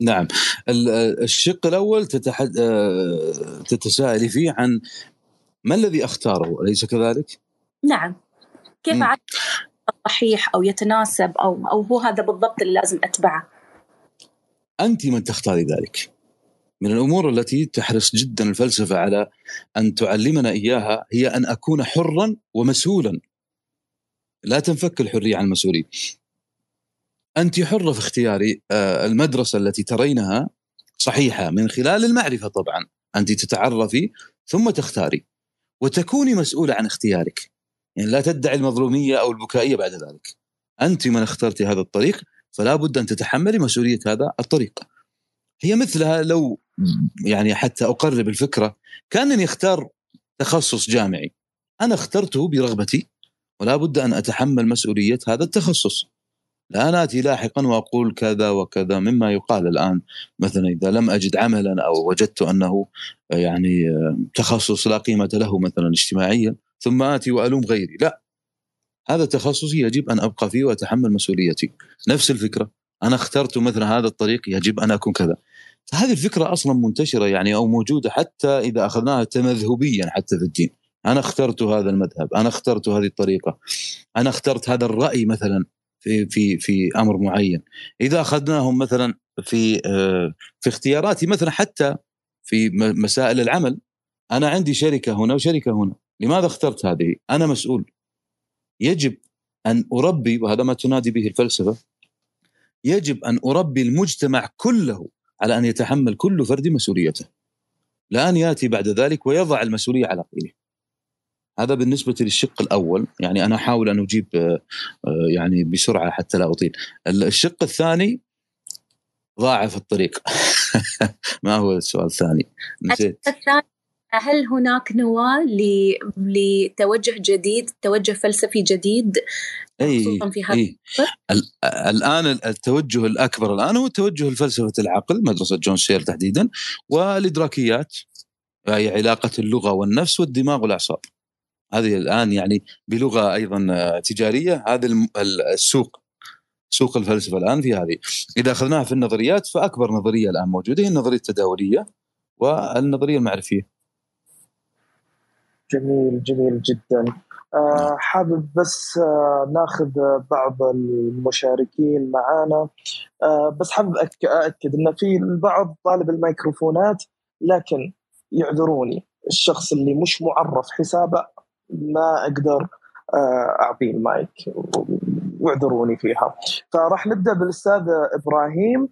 نعم الشق الأول تتحد... آه، تتساءلي فيه عن ما الذي أختاره أليس كذلك؟ نعم كيف اعرف صحيح أو يتناسب أو أو هو هذا بالضبط اللي لازم أتبعه؟ انت من تختاري ذلك. من الأمور التي تحرص جدا الفلسفة على أن تعلمنا إياها هي أن أكون حرا ومسؤولا. لا تنفك الحرية عن المسؤوليه. أنت حرة في اختيار آه، المدرسة التي ترينها صحيحة من خلال المعرفة طبعا. أنت تتعرفي ثم تختاري وتكوني مسؤولة عن اختيارك. يعني لا تدعي المظلومية أو البكائية بعد ذلك. أنت من اخترتي هذا الطريق فلا بد أن تتحملي مسؤولية هذا الطريق. هي مثلها لو يعني حتى أقرب الفكرة كانني اختار تخصص جامعي. أنا اخترته برغبتي ولا بد أن أتحمل مسؤولية هذا التخصص. لا ناتي لاحقا وأقول كذا وكذا مما يقال الآن. مثلا إذا لم أجد عملا أو وجدت أنه يعني تخصص لا قيمة له مثلا اجتماعيا ثم آتي وألوم غيري. لا. هذا تخصصي يجب أن أبقى فيه وأتحمل مسؤوليتي. نفس الفكرة. أنا اخترت مثلا هذا الطريق يجب أن أكون كذا. هذه الفكرة أصلا منتشرة يعني أو موجودة حتى إذا أخذناها تمذهبيا حتى في الدين. أنا اخترت هذا المذهب. أنا اخترت هذه الطريقة. أنا اخترت هذا الرأي مثلا. في في في أمر معين. إذا أخذناهم مثلا في آه، في اختياراتي مثلا حتى في مسائل العمل أنا عندي شركة هنا وشركة هنا. لماذا اخترت هذه؟ أنا مسؤول. يجب أن أربي وهذا ما تنادي به الفلسفة يجب أن أربي المجتمع كله على أن يتحمل كل فرد مسؤوليته. لا ان يأتي بعد ذلك ويضع المسؤولية على غيره هذا بالنسبة للشق الأول. يعني أنا أحاول أن أجيب آه، آه، يعني بسرعة حتى لا أطيل. الشق الثاني ضاع في الطريق. ما هو السؤال الثاني؟ نسيت. هل هناك نواة لتوجه جديد توجه فلسفي جديد أي في هذا أي. الآن التوجه الأكبر الآن هو توجه لفلسفة العقل مدرسة جون سير تحديدا والإدراكيات هي علاقة اللغة والنفس والدماغ والأعصاب. هذه الآن يعني بلغة أيضا آه، تجارية. هذا السوق سوق الفلسفة الآن في هذه. إذا أخذناها في النظريات فأكبر نظرية الآن موجودة هي النظرية التداولية والنظرية المعرفية. جميل جميل جدا. آه حابب بس آه ناخذ بعض المشاركين معانا. آه بس حابب أأكد أن في البعض طالب الميكروفونات لكن يعذروني. الشخص اللي مش معرف حسابه ما أقدر آه، اعطيه المايك واعذروني فيها. فراح نبدأ بالأستاذ إبراهيم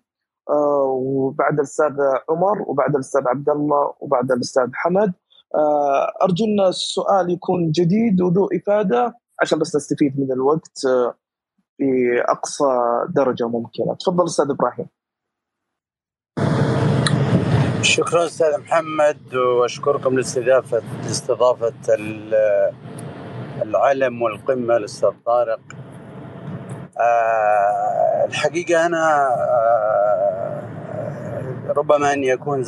آه، وبعد الأستاذ عمر وبعد الأستاذ عبد الله وبعد الأستاذ حمد. آه، أرجو أن السؤال يكون جديد وذو إفادة عشان بس نستفيد من الوقت بأقصى درجة ممكنة. تفضل أستاذ إبراهيم. شكرا أستاذ محمد وأشكركم لاستضافه لاستضافة العلم والقمة الأستاذ طارق. أه الحقيقة أنا أه ربما أن يكون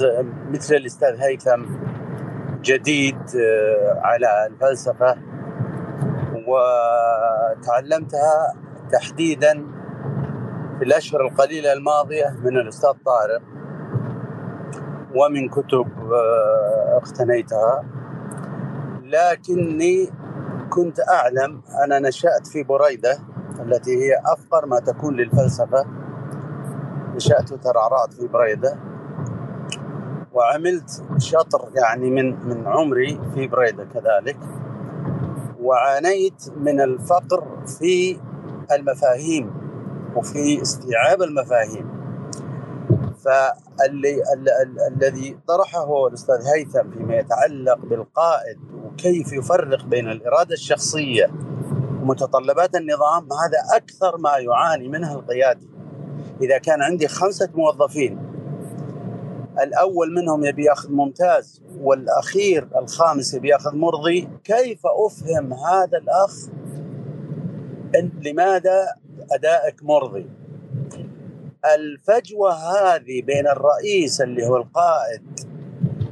مثل الأستاذ هيثم جديد أه على الفلسفة وتعلمتها تحديدا في الأشهر القليلة الماضية من الأستاذ طارق. ومن كتب آه، اقتنيتها. لكني كنت أعلم أنا نشأت في بريدة التي هي أفقر ما تكون للفلسفة. نشأت وترعرعت في بريدة. وعملت شطر يعني من من عمري في بريدة كذلك. وعانيت من الفقر في المفاهيم وفي استيعاب المفاهيم. فاللي الذي طرحه الأستاذ هيثم فيما يتعلق بالقائد وكيف يفرق بين الإرادة الشخصية ومتطلبات النظام هذا أكثر ما يعاني منه القيادي. إذا كان عندي خمسة موظفين الأول منهم يبي يأخذ ممتاز والأخير الخامس يبي يأخذ مرضي كيف أفهم هذا الأخ لماذا أدائك مرضي؟ الفجوة هذه بين الرئيس اللي هو القائد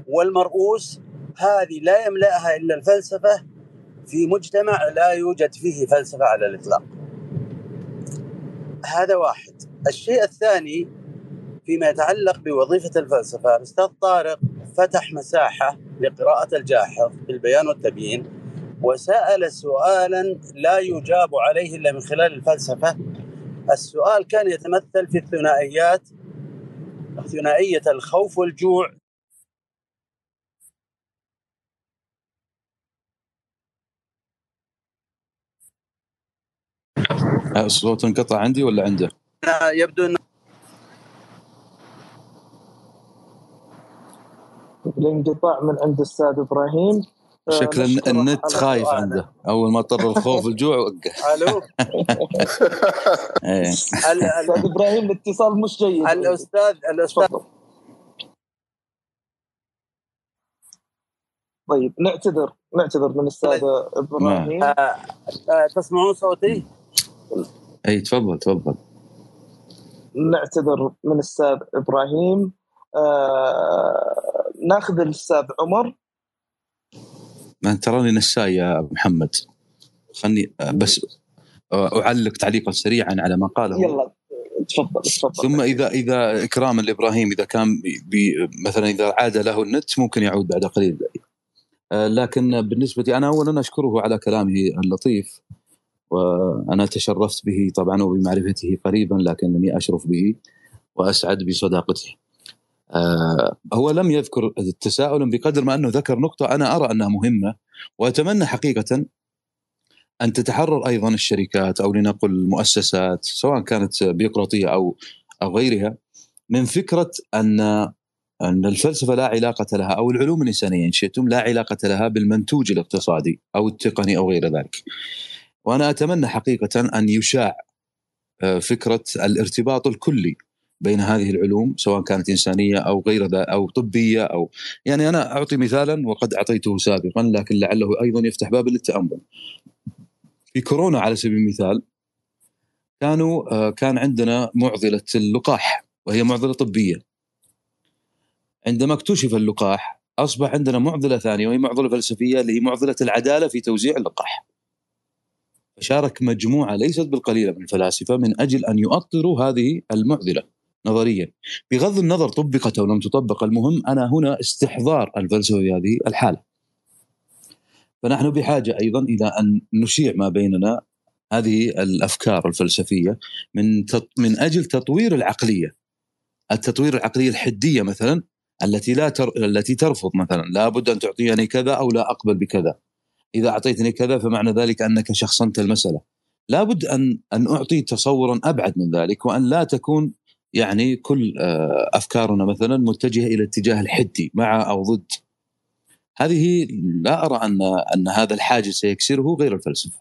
والمرؤوس هذه لا يملأها إلا الفلسفة في مجتمع لا يوجد فيه فلسفة على الإطلاق. هذا واحد. الشيء الثاني فيما يتعلق بوظيفة الفلسفة الاستاذ طارق فتح مساحة لقراءة الجاحظ بالبيان والتبيين وسأل سؤالا لا يجاب عليه إلا من خلال الفلسفة السؤال كان يتمثل في الثنائيات ثنائية الخوف والجوع الصوت انقطع عندي ولا عنده؟ يبدو أن الانقطاع من عند الأستاذ إبراهيم شكل النت خايف عنده. أول ما اضطر الخوف والجوع وقف ألو؟ إيه. أستاذ إبراهيم الاتصال مش جيد. الاستاذ الاستاذ طيب نعتذر. نعتذر من الأستاذ إبراهيم. آه، آه، تسمعون صوتي؟ إي تفضل تفضل. نعتذر من الأستاذ إبراهيم. آه ناخذ الأستاذ عمر. ما تراني نساي يا محمد. خلني بس أعلق تعليقا سريعا على ما قاله. يلا تفضل تفضل. ثم إذا إذا اكراما لإبراهيم إذا كان بي مثلا إذا عاد له النت ممكن يعود بعد قليل. آه، لكن بالنسبة لي أنا اولا أشكره على كلامه اللطيف وأنا تشرفت به طبعا وبمعرفته قريبا لكنني أشرف به وأسعد بصداقته. آه هو لم يذكر التساؤل بقدر ما أنه ذكر نقطة أنا أرى أنها مهمة وأتمنى حقيقة أن تتحرر أيضا الشركات أو لنقل المؤسسات سواء كانت بيروقراطيه أو أو غيرها من فكرة أن أن الفلسفة لا علاقة لها أو العلوم الإنسانية إن شئتم لا علاقة لها بالمنتوج الاقتصادي أو التقني أو غير ذلك. وأنا أتمنى حقيقة أن يشاع آه، فكرة الارتباط الكلي بين هذه العلوم سواء كانت إنسانية أو غير ذا أو طبية أو يعني أنا أعطي مثالا وقد أعطيته سابقا لكن لعله أيضا يفتح باب للتأمل. في كورونا على سبيل المثال كانوا آه، كان عندنا معضلة اللقاح وهي معضلة طبية. عندما اكتشف اللقاح أصبح عندنا معضلة ثانية وهي معضلة فلسفية اللي هي معضلة العدالة في توزيع اللقاح. فشارك مجموعة ليست بالقليله من الفلاسفة من أجل أن يؤطروا هذه المعضلة نظريا. بغض النظر طبقت أو لم تطبق المهم أنا هنا استحضار الفلسفة في هذه الحالة. فنحن بحاجة أيضا إلى أن نشيع ما بيننا هذه الأفكار الفلسفية من من أجل تطوير العقلية. التطوير العقلية الحدية مثلا التي لا تر... التي ترفض مثلا. لابد أن تعطيني كذا أو لا أقبل بكذا. إذا أعطيتني كذا فمعنى ذلك أنك شخصنت المسألة. لابد أن أن أعطي تصورا أبعد من ذلك وأن لا تكون يعني كل آه، أفكارنا مثلا متجهة إلى الاتجاه الحدي مع أو ضد. هذه لا أرى أن أن هذا الحاجز سيكسره غير الفلسفة.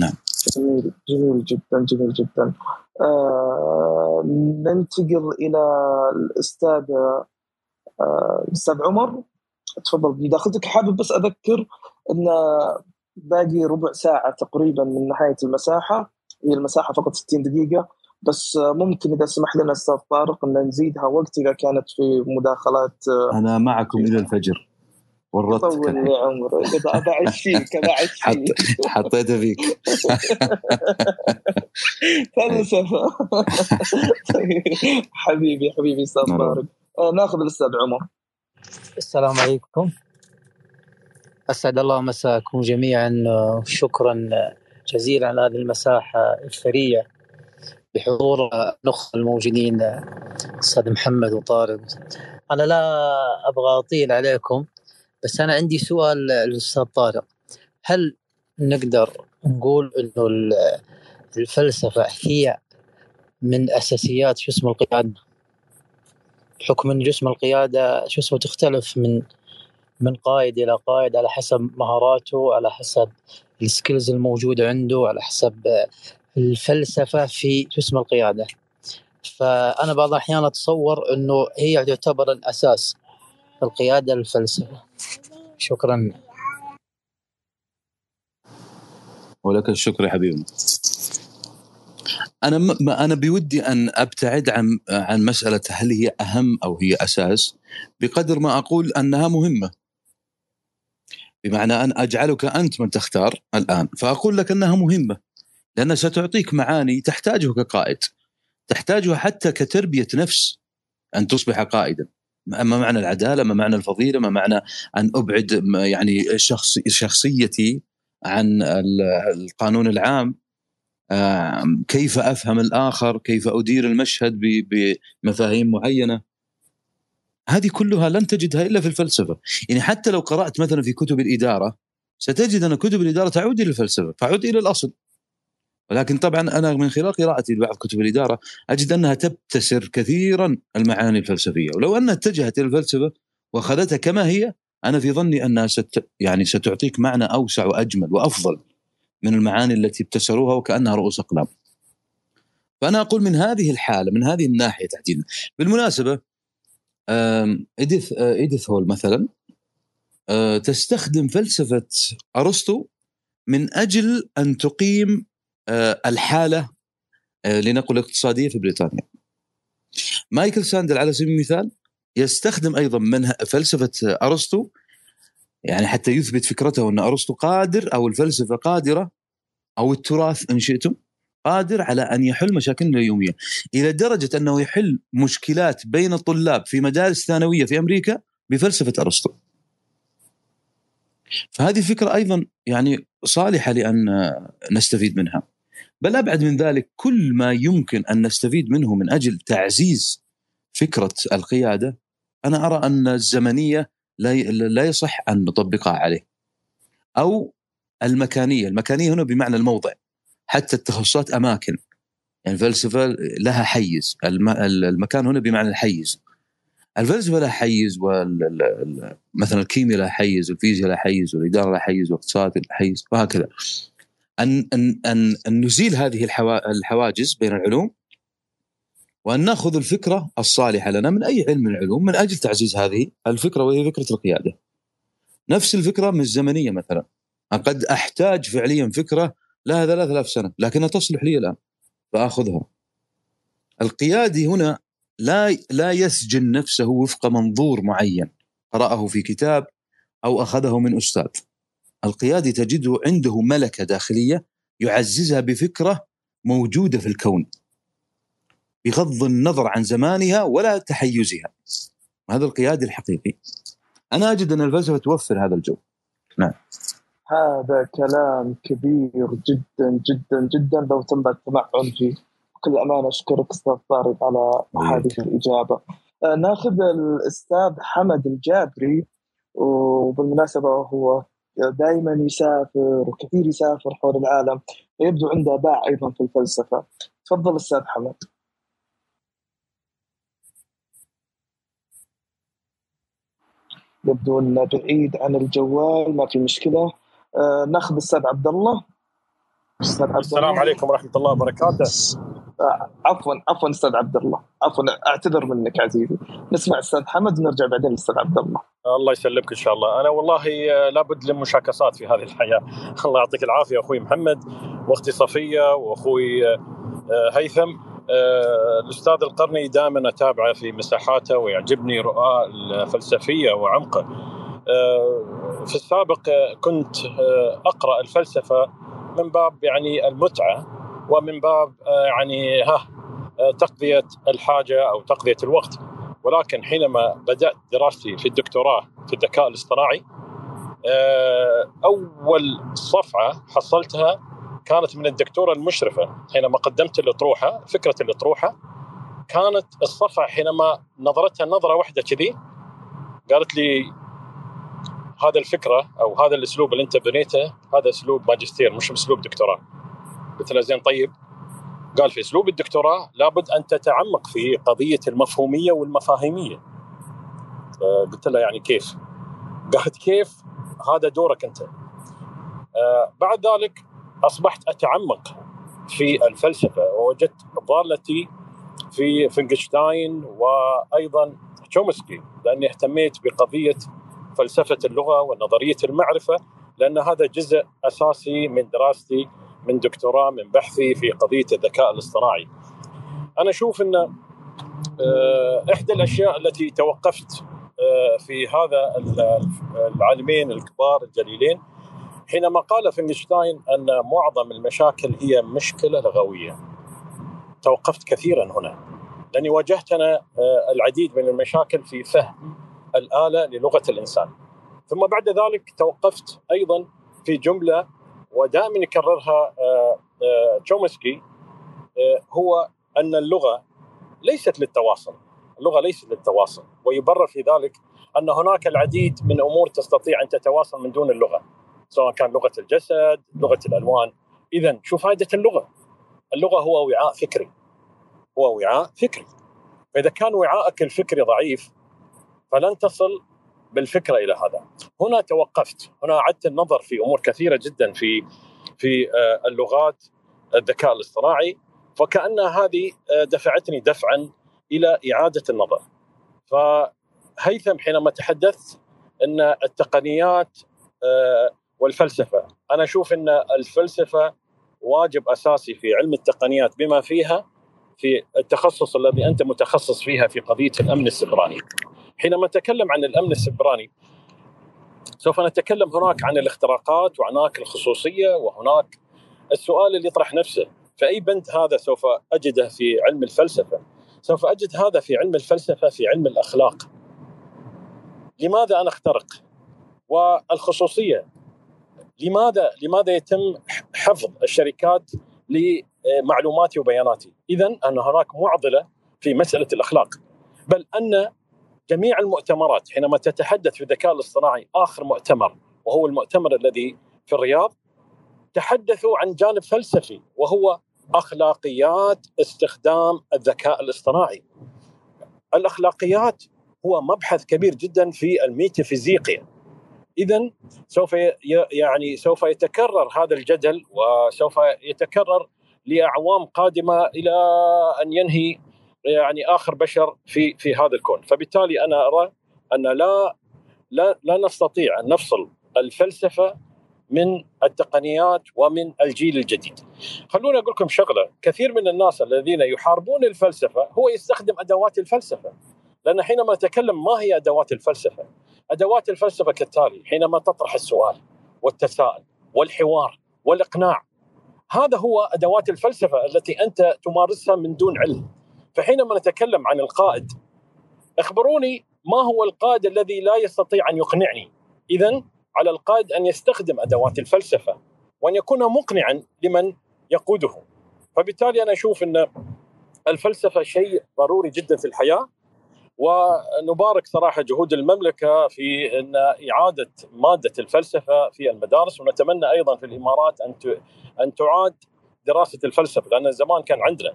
نعم. جميل جميل جدا جميل جدا. آه ننتقل إلى الأستاذ آه الاستاذ عمر. تفضل بداخلتك حابب بس أذكر أن باقي ربع ساعة تقريبا من نهاية المساحة هي المساحة فقط 60 دقيقة. بس ممكن إذا سمح لنا أستاذ طارق إن نزيدها وقت إذا كانت في مداخلات أنا معكم إلى الفجر. ورطتك طول يا عمر. بعش فيك بعش حط حطيتها فيك. فلسفه حبيبي حبيبي أستاذ طارق. آه، ناخذ الأستاذ عمر. السلام عليكم. أسعد الله مساكم جميعا شكرا جزيلا على هذه المساحة الثريه بحضور الأخوة الموجودين أستاذ محمد وطارق. أنا لا أبغى أطيل عليكم بس أنا عندي سؤال للأستاذ طارق. هل نقدر نقول إنه الفلسفة هي من أساسيات شو اسمه القيادة؟ بحكم إن جسم القيادة شو اسمه تختلف من من قائد إلى قائد على حسب مهاراته على حسب السكيلز الموجودة عنده على حسب الفلسفة في شو اسمه القيادة. فأنا بعض الأحيان أتصور إنه هي تعتبر الأساس القيادة الفلسفة. شكرا. ولك الشكر يا حبيبي. أنا ما أنا بودي أن أبتعد عن عن مسألة هل هي أهم أو هي أساس؟ بقدر ما أقول أنها مهمة. بمعنى أن أجعلك أنت من تختار الآن. فأقول لك أنها مهمة. لأنها ستعطيك معاني تحتاجها كقائد تحتاجها حتى كتربية نفس أن تصبح قائدا. ما معنى العدالة ما معنى الفضيلة ما معنى أن أبعد يعني شخص شخصيتي عن القانون العام. كيف أفهم الآخر؟ كيف أدير المشهد بمفاهيم معينة؟ هذه كلها لن تجدها إلا في الفلسفة. يعني حتى لو قرأت مثلا في كتب الإدارة ستجد أن كتب الإدارة تعود إلى الفلسفة فعود إلى الأصل. ولكن طبعا أنا من خلال قراءتي لبعض كتب الإدارة أجد أنها تبتسر كثيرا المعاني الفلسفية ولو انها اتجهت إلى الفلسفة وأخذتها كما هي أنا في ظني أنها ست يعني ستعطيك معنى أوسع وأجمل وأفضل من المعاني التي ابتسروها وكأنها رؤوس أقلام. فأنا أقول من هذه الحالة من هذه الناحية تحديدا. بالمناسبة ايديث ايديث هول مثلا تستخدم فلسفة أرسطو من أجل أن تقيم الحالة لنقل الاقتصاديه في بريطانيا. مايكل ساندل على سبيل المثال يستخدم أيضا من فلسفة أرسطو يعني حتى يثبت فكرته أن أرسطو قادر أو الفلسفة قادرة أو التراث إن شئتم قادر على أن يحل مشاكلنا اليومية إلى درجة أنه يحل مشكلات بين الطلاب في مدارس ثانوية في أمريكا بفلسفة أرسطو. فهذه فكره أيضا يعني صالحة لأن نستفيد منها. بل أبعد من ذلك كل ما يمكن أن نستفيد منه من أجل تعزيز فكرة القيادة أنا أرى أن الزمنية لا يصح أن نطبقها عليه. أو المكانية، المكانية هنا بمعنى الموضع. حتى التخصصات أماكن. يعني الفلسفه لها حيز، المكان هنا بمعنى الحيز. الفلسفه لها حيز مثلا الكيمياء لها حيز، الفيزياء لها حيز، والإدارة لها حيز، والإقتصاد لها حيز، وهكذا. ان ان ان, أن نزيل هذه الحواجز بين العلوم وأن نأخذ الفكرة الصالحة لنا من أي علم من العلوم من أجل تعزيز هذه الفكرة وهي فكرة القيادة. نفس الفكرة من الزمنية مثلا قد أحتاج فعليا فكرة لها 3000 سنة لكنها تصلح لي الآن فأخذها. القيادي هنا لا لا يسجن نفسه وفق منظور معين قرأه في كتاب أو أخذه من أستاذ. القيادي تجده عنده ملكة داخلية يعززها بفكرة موجودة في الكون بغض النظر عن زمانها ولا تحيزها. هذا القيادي الحقيقي. أنا أجد أن الفلسفة توفر هذا الجو. نعم. هذا كلام كبير جدا جدا جدا لو تم التمعن فيه. بكل أمانة أشكرك أستاذ طارق على هذه الإجابة. آه ناخذ الأستاذ حمد الجابري وبالمناسبة هو دائما يسافر وكثير يسافر حول العالم ويبدو عنده باع أيضا في الفلسفة. تفضل أستاذ حمد. يبدو أنه بعيد عن الجوال ما في مشكلة. آه ناخذ أستاذ عبد الله. أستاذ السلام. عليكم ورحمة الله وبركاته. آه عفوا عفوا أستاذ عبد الله. عفوا أعتذر منك عزيزي. نسمع أستاذ حمد ونرجع بعدين أستاذ عبد الله. الله يسلمك إن شاء الله. أنا والله لابد للمشاكسات في هذه الحياة. الله يعطيك العافية أخوي محمد وأختي صفية وأخوي هيثم. الأستاذ القرني دائما أتابعه في مساحاته ويعجبني رؤاه الفلسفية وعمقه. في السابق كنت أقرأ الفلسفة من باب يعني المتعة ومن باب يعني ها تقضية الحاجة أو تقضية الوقت. ولكن حينما بدأت دراستي في الدكتوراه في الذكاء الاصطناعي أول صفعة حصلتها كانت من الدكتورة المشرفة. حينما قدمت الأطروحة فكرة الأطروحة كانت الصفحه حينما نظرتها نظرة واحدة كذي قالت لي هذا الفكرة أو هذا الأسلوب اللي أنت بنيته هذا أسلوب ماجستير مش أسلوب دكتوراه. قلت لها زين طيب. قال في أسلوب الدكتوراه لابد أن تتعمق في قضية المفهومية والمفاهيمية. قلت لها يعني كيف؟ قالت كيف؟ هذا دورك أنت. آه بعد ذلك أصبحت أتعمق في الفلسفة. ووجدت ضالتي في فيتغنشتاين وأيضا تشومسكي لأني اهتميت بقضية فلسفة اللغة ونظرية المعرفة لأن هذا جزء أساسي من دراستي من دكتوراه من بحثي في قضية الذكاء الاصطناعي. أنا أشوف إن آه، إحدى الأشياء التي توقفت آه، في هذا العالمين الكبار الجليلين حينما قال فيتغنشتاين أن معظم المشاكل هي مشكلة لغوية. توقفت كثيرا هنا لأني واجهت أنا آه، العديد من المشاكل في فهم الآلة للغة الإنسان. ثم بعد ذلك توقفت أيضا في جملة ودائما يكررها تشومسكي هو أن اللغة ليست للتواصل اللغة ليست للتواصل ويبرر في ذلك أن هناك العديد من أمور تستطيع أن تتواصل من دون اللغة سواء كان لغة الجسد، لغة الألوان، اذا شو فائدة اللغة؟ اللغة هو وعاء فكري هو وعاء فكري فإذا كان وعاءك الفكري ضعيف فلن تصل بالفكرة إلى هذا. هنا توقفت، هنا أعدت النظر في أمور كثيرة جدا في في آه، اللغات الذكاء الاصطناعي فكأن هذه آه، دفعتني دفعا إلى إعادة النظر. فهيثم حينما تحدثت إن التقنيات آه، والفلسفة، أنا أشوف إن الفلسفة واجب أساسي في علم التقنيات بما فيها في التخصص الذي أنت متخصص فيها في قضية الأمن السبراني. حينما نتكلم عن الأمن السبراني سوف نتكلم هناك عن الاختراقات وهناك الخصوصية وهناك السؤال اللي يطرح نفسه. فأي بند هذا سوف أجده في علم الفلسفة؟ سوف أجد هذا في علم الفلسفة في علم الأخلاق. لماذا أنا أخترق؟ والخصوصية. لماذا لماذا يتم حفظ الشركات لمعلوماتي وبياناتي؟ اذا أن هناك معضلة في مسألة الأخلاق. بل أن جميع المؤتمرات حينما تتحدث في الذكاء الاصطناعي آخر مؤتمر وهو المؤتمر الذي في الرياض تحدثوا عن جانب فلسفي وهو أخلاقيات استخدام الذكاء الاصطناعي. الأخلاقيات هو مبحث كبير جدا في الميتافيزيقيا. اذا سوف يعني سوف يتكرر هذا الجدل وسوف يتكرر لأعوام قادمة إلى أن ينهي يعني آخر بشر في في هذا الكون، فبالتالي أنا أرى أن لا لا لا نستطيع أن نفصل الفلسفة من التقنيات ومن الجيل الجديد. خلوني أقول لكم شغلة، كثير من الناس الذين يحاربون الفلسفة هو يستخدم أدوات الفلسفة. لأن حينما نتكلم ما هي أدوات الفلسفة؟ أدوات الفلسفة كالتالي، حينما تطرح السؤال والتساؤل والحوار والإقناع هذا هو أدوات الفلسفة التي أنت تمارسها من دون علم. فحينما نتكلم عن القائد اخبروني ما هو القائد الذي لا يستطيع أن يقنعني؟ اذا على القائد أن يستخدم أدوات الفلسفة وأن يكون مقنعا لمن يقوده. فبالتالي أنا أشوف أن الفلسفة شيء ضروري جدا في الحياة ونبارك صراحة جهود المملكة في أن إعادة مادة الفلسفة في المدارس ونتمنى أيضا في الإمارات أن أن تعاد دراسة الفلسفة لأن زمان كان عندنا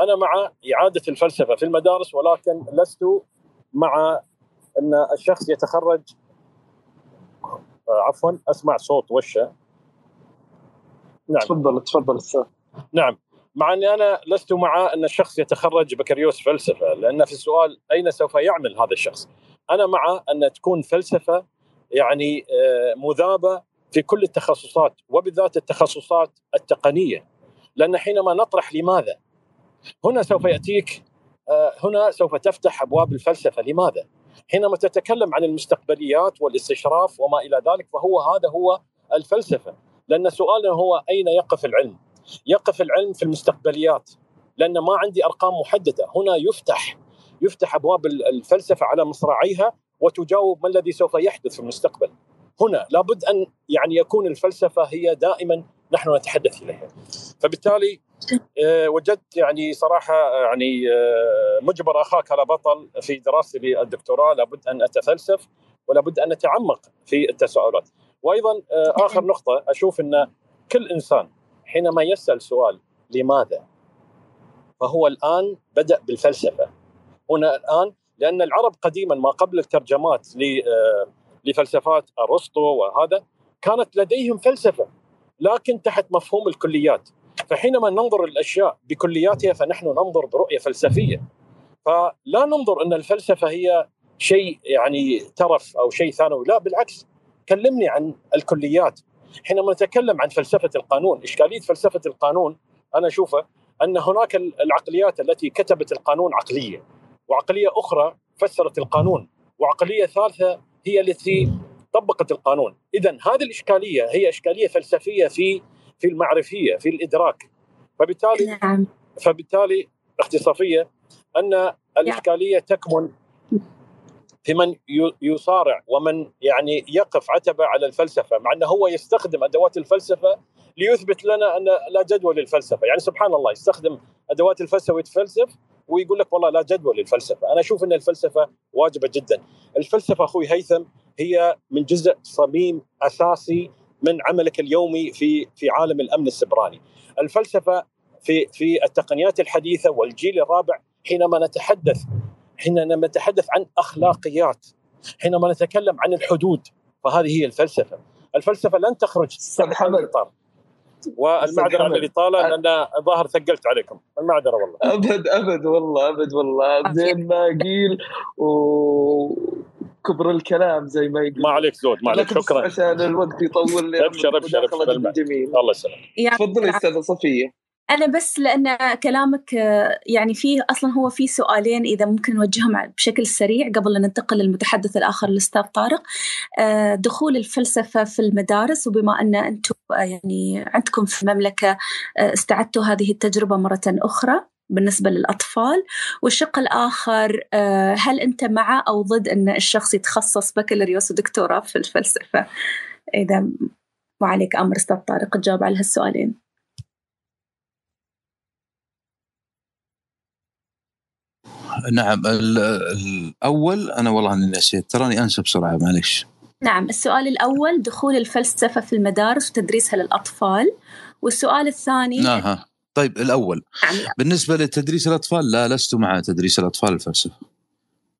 أنا مع إعادة الفلسفة في المدارس ولكن لست مع أن الشخص يتخرج. آه، عفوا أسمع صوت وشه. نعم. تفضل تفضل أستاذ. نعم. مع أني أنا لست مع أن الشخص يتخرج بكالوريوس فلسفة لأن في السؤال أين سوف يعمل هذا الشخص؟ أنا مع أن تكون فلسفة يعني آه، مذابة في كل التخصصات وبالذات التخصصات التقنية. لأن حينما نطرح لماذا هنا سوف يأتيك آه، هنا سوف تفتح أبواب الفلسفة. لماذا؟ حينما تتكلم عن المستقبليات والاستشراف وما إلى ذلك فهو هذا هو الفلسفة. لأن سؤالنا هو أين يقف العلم؟ يقف العلم في المستقبليات. لأن ما عندي أرقام محددة. هنا يفتح يفتح أبواب الفلسفة على مصراعيها وتجاوب ما الذي سوف يحدث في المستقبل. هنا لابد أن يعني يكون الفلسفة هي دائما نحن نتحدث اليها فبالتالي آه، وجدت يعني صراحة يعني آه، مجبر أخاك على بطل في دراستي للدكتوراه لابد أن أتفلسف ولابد أن نتعمق في التساؤلات. وأيضا آه، آخر نقطة. أشوف أن كل إنسان حينما يسأل سؤال لماذا? فهو الآن بدأ بالفلسفة. هنا الآن لأن العرب قديما ما قبل الترجمات لفلسفات أرسطو وهذا كانت لديهم فلسفة. لكن تحت مفهوم الكليات. فحينما ننظر الأشياء بكلياتها فنحن ننظر برؤية فلسفية. فلا ننظر أن الفلسفة هي شيء يعني ترف أو شيء ثانوي لا بالعكس. كلمني عن الكليات. حينما نتكلم عن فلسفة القانون إشكالية فلسفة القانون أنا أشوفه أن هناك العقليات التي كتبت القانون عقلية وعقلية أخرى فسرت القانون وعقلية ثالثة هي التي طبقت القانون. اذا هذه الإشكالية هي إشكالية فلسفية في في المعرفية في الإدراك. فبالتالي نعم. فبالتالي أختي صفيه ان الإشكالية تكمن في من يصارع ومن يعني يقف عتبة على الفلسفة مع أنه هو يستخدم أدوات الفلسفة ليثبت لنا أن لا جدوى للفلسفة، يعني سبحان الله يستخدم أدوات الفلسفة ويتفلسف ويقول لك والله لا جدوى للفلسفة، أنا أشوف أن الفلسفة واجبة جدا، الفلسفة أخوي هيثم هي من جزء صميم أساسي من عملك اليومي في في عالم الأمن السبراني. الفلسفة في في التقنيات الحديثة والجيل الرابع حينما نتحدث حينما نتحدث عن أخلاقيات حينما نتكلم عن الحدود فهذه هي الفلسفة. الفلسفة لن تخرج عن الإطار. والمعذرة عن الاطاله لأن ظاهر ثقلت عليكم المعذرة والله أبد أبد والله أبد والله زين ما قيل و كبر الكلام زي ما يقول. ما عليك زود ما عليك شكرا. عشان الوقت يطول أبشر أبشر أبشر جميل الله يسلمك. تفضلي أستاذة صفية. أنا بس لأن كلامك يعني فيه أصلا هو في سؤالين إذا ممكن نوجههم بشكل سريع قبل أن ننتقل للمتحدث الآخر الأستاذ طارق. دخول الفلسفة في المدارس وبما أن أنتم يعني عندكم في المملكة استعدتوا هذه التجربة مرة أخرى بالنسبة للأطفال. والشق الآخر هل أنت مع أو ضد أن الشخص يتخصص بكالوريوس ودكتوراه في الفلسفة؟ إذا وعليك أمر أستاذ طارق تجاوب على هالسؤالين. نعم الأول أنا والله إني نسيت تراني انسى بسرعة معلش نعم السؤال الأول دخول الفلسفة في المدارس وتدريسها للأطفال. والسؤال الثاني نعم طيب الأول نعم. بالنسبة لتدريس الأطفال لا لست مع تدريس الأطفال الفلسفة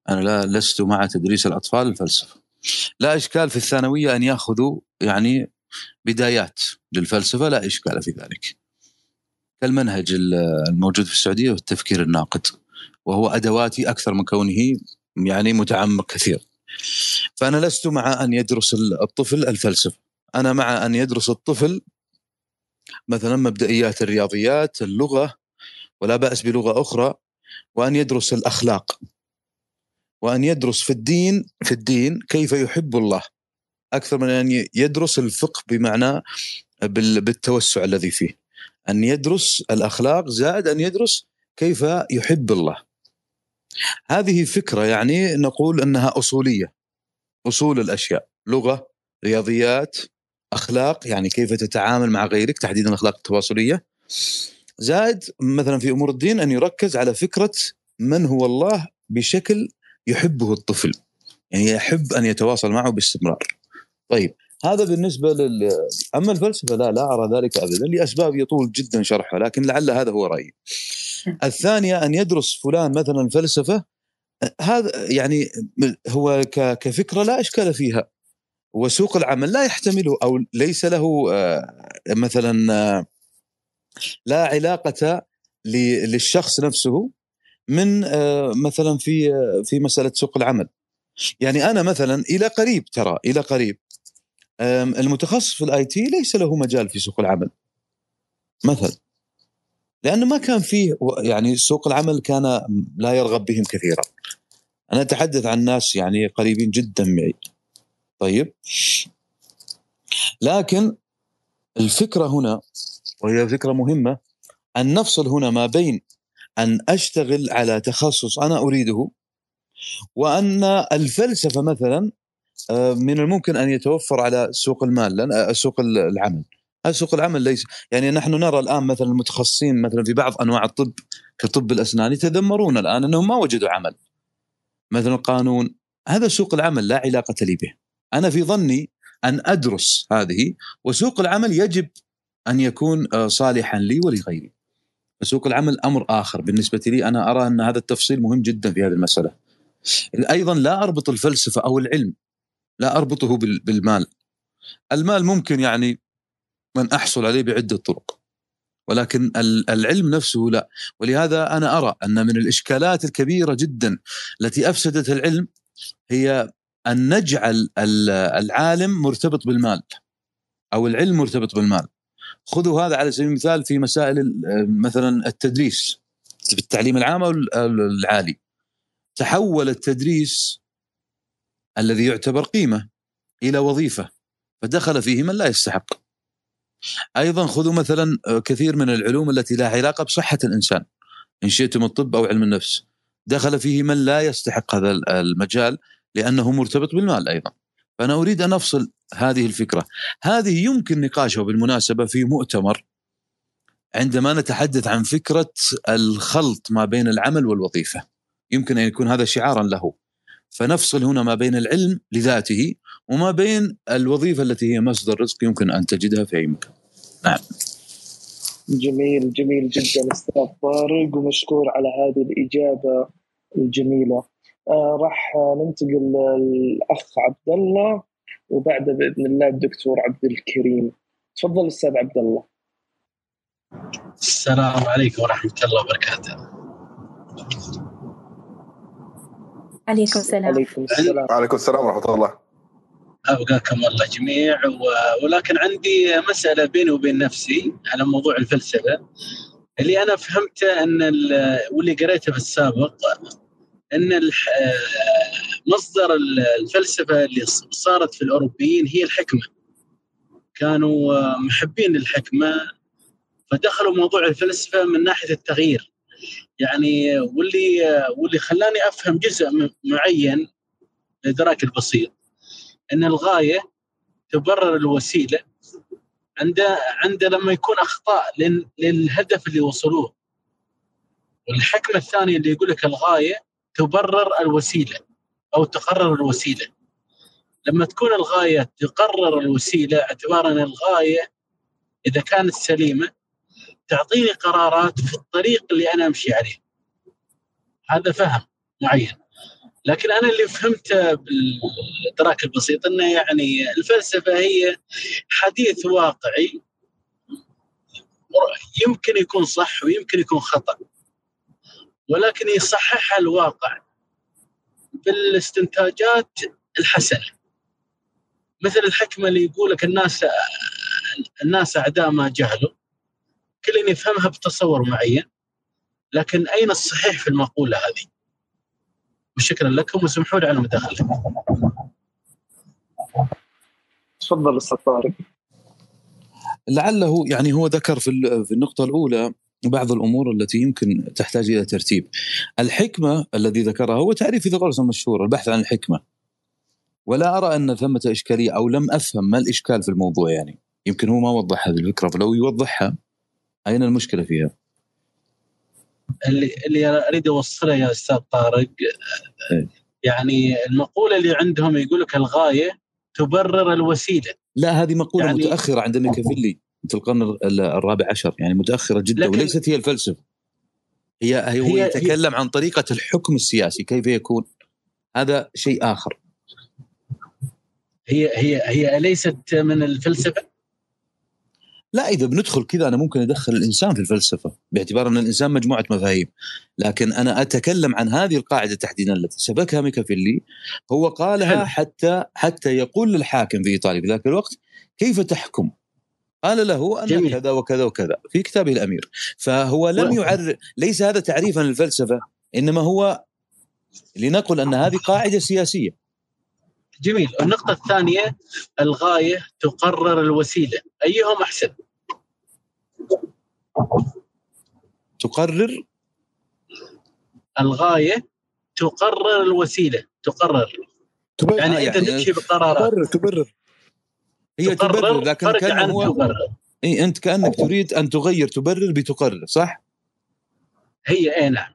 أنا لا لست مع تدريس الأطفال الفلسفة لا إشكال في الثانوية أن يأخذوا يعني بدايات للفلسفة لا إشكال في ذلك كالمنهج الموجود في السعودية والتفكير الناقد وهو ادواتي أكثر من كونه يعني متعمق كثير. فأنا لست مع أن يدرس الطفل الفلسفة، أنا مع أن يدرس الطفل مثلا مبدئيات الرياضيات، اللغة ولا بأس بلغة أخرى وأن يدرس الأخلاق. وأن يدرس في الدين في الدين كيف يحب الله. أكثر من أن يدرس الفقه بمعنى بالتوسع الذي فيه. أن يدرس الأخلاق زائد أن يدرس كيف يحب الله. هذه فكرة يعني نقول إنها أصولية. أصول الأشياء. لغة رياضيات أخلاق يعني كيف تتعامل مع غيرك تحديدا الاخلاق التواصلية. زائد مثلا في أمور الدين أن يركز على فكرة من هو الله بشكل يحبه الطفل. يعني يحب أن يتواصل معه باستمرار. طيب هذا بالنسبة لل أما الفلسفة لا لا أرى ذلك ابدا لأسباب يطول جدا شرحها لكن لعل هذا هو رأيي. الثانية أن يدرس فلان مثلا الفلسفه هذا يعني هو كفكرة لا إشكال فيها. وسوق العمل لا يحتمله أو ليس له آه، مثلا آه، لا علاقة للشخص نفسه من آه، مثلا في في مسألة سوق العمل. يعني أنا مثلا إلى قريب ترى إلى قريب المتخصص في الآي تي ليس له مجال في سوق العمل. مثلا. لأنه ما كان فيه يعني سوق العمل كان لا يرغب بهم كثيرا. أنا أتحدث عن ناس يعني قريبين جدا معي. طيب. لكن الفكرة هنا وهي فكرة مهمة أن نفصل هنا ما بين أن أشتغل على تخصص أنا أريده وأن الفلسفة مثلا آه، من الممكن أن يتوفر على سوق المال لأن آه، سوق العمل. هذا سوق العمل ليس يعني نحن نرى الآن مثلا المتخصصين مثلا في بعض أنواع الطب كطب الأسنان يتذمرون الآن أنهم ما وجدوا عمل. مثلا القانون هذا سوق العمل لا علاقة لي به. أنا في ظني أن أدرس هذه وسوق العمل يجب أن يكون آه، صالحا لي ولغيري. سوق العمل أمر آخر. بالنسبة لي أنا أرى أن هذا التفصيل مهم جدا في هذه المسألة. أيضا لا أربط الفلسفة أو العلم لا أربطه بالمال. المال ممكن يعني من أحصل عليه بعدة طرق ولكن العلم نفسه لا. ولهذا أنا أرى أن من الإشكالات الكبيرة جدا التي افسدت العلم هي أن نجعل العالم مرتبط بالمال أو العلم مرتبط بالمال. خذوا هذا على سبيل المثال في مسائل مثلا التدريس في التعليم العام أو العالي. تحول التدريس الذي يعتبر قيمة إلى وظيفة فدخل فيه من لا يستحق. أيضا خذوا مثلا كثير من العلوم التي لها علاقة بصحة الإنسان إن شئتم الطب أو علم النفس. دخل فيه من لا يستحق هذا المجال لأنه مرتبط بالمال أيضا فأنا أريد أن أفصل هذه الفكرة هذه يمكن نقاشها بالمناسبة في مؤتمر عندما نتحدث عن فكرة الخلط ما بين العمل والوظيفة يمكن أن يكون هذا شعارا له فنفصل هنا ما بين العلم لذاته وما بين الوظيفة التي هي مصدر رزق يمكن أن تجدها في أي مكان. نعم. جميل جميل جدا أستاذ طارق ومشكور على هذه الإجابة الجميلة. آه راح ننتقل للأخ عبد الله وبعده بإذن الله الدكتور عبد الكريم. تفضل أستاذ عبد الله. السلام عليكم ورحمة الله وبركاته. عليكم السلام عليكم السلام وعليكم السلام ورحمة الله ابقاكم الله جميع ولكن عندي مسألة بيني وبين نفسي على موضوع الفلسفة اللي أنا فهمته أن واللي قريته في السابق ان مصدر الفلسفة اللي صارت في الأوروبيين هي الحكمة. كانوا محبين للحكمة فدخلوا موضوع الفلسفة من ناحية التغيير. يعني واللي واللي خلاني أفهم جزء معين الادراك البسيط. إن الغاية تبرر الوسيلة عند عند لما يكون أخطاء للهدف اللي وصلوه. والحكمه الثانية اللي يقول لك الغاية تبرر الوسيلة أو تقرر الوسيلة. لما تكون الغاية تقرر الوسيلة اعتبارا الغاية إذا كانت سليمة تعطيني قرارات في الطريق اللي أنا أمشي عليه. هذا فهم معين. لكن أنا اللي فهمته بالإدراك البسيط إنه يعني الفلسفة هي حديث واقعي يمكن يكون صح ويمكن يكون خطأ. ولكن يصحح الواقع بالاستنتاجات الحسنة مثل الحكمة اللي يقول لك الناس الناس أعداء ما جهلوا كل يفهمها بتصور معين لكن أين الصحيح في المقولة هذه؟ وشكرا لكم وسمحوا لي على مداخلتي. تفضل أستاذ طارق. لعله يعني هو ذكر في في النقطة الأولى بعض الأمور التي يمكن تحتاج إلى ترتيب. الحكمة الذي ذكرها هو تعريف فيثاغورس المشهور البحث عن الحكمة. ولا أرى أن ثمة إشكالية أو لم أفهم ما الإشكال في الموضوع يعني. يمكن هو ما وضح هذه الفكرة فلو يوضحها أين المشكلة فيها؟ اللي اللي أريد أوصله يا أستاذ طارق إيه. يعني المقولة اللي عندهم يقول لك الغاية تبرر الوسيلة لا هذه مقولة يعني متأخرة عند ميكافيلي في القرن الرابع عشر يعني متأخرة جدا وليست هي الفلسفة. هي هو هي يتكلم هي عن طريقة الحكم السياسي كيف يكون. هذا شيء آخر. هي هي هي ليست من الفلسفة؟ لا إذا بندخل كذا أنا ممكن أدخل الإنسان في الفلسفة باعتبار أن الإنسان مجموعة مفاهيم. لكن أنا أتكلم عن هذه القاعدة تحديدا التي سبكها ميكافيلي. هو قالها حتى حتى يقول للحاكم في إيطاليا في ذاك الوقت كيف تحكم؟ قال له ان كذا وكذا وكذا في كتابه الامير فهو لم يعر ليس هذا تعريفا للفلسفة إنما هو لنقل أن هذه قاعدة سياسية. جميل. النقطة الثانية الغاية تقرر الوسيلة. أيهم أحسن؟ تقرر؟ الغاية تقرر الوسيلة. تقرر. تبرر. يعني, يعني أنت تمشي بقرارات. تبرر تبرر. هي تبرر, تبرر لكن كان هو تبرر. اي أنت كأنك تريد أن تغير تبرر بتقرر صح؟ هي اي نعم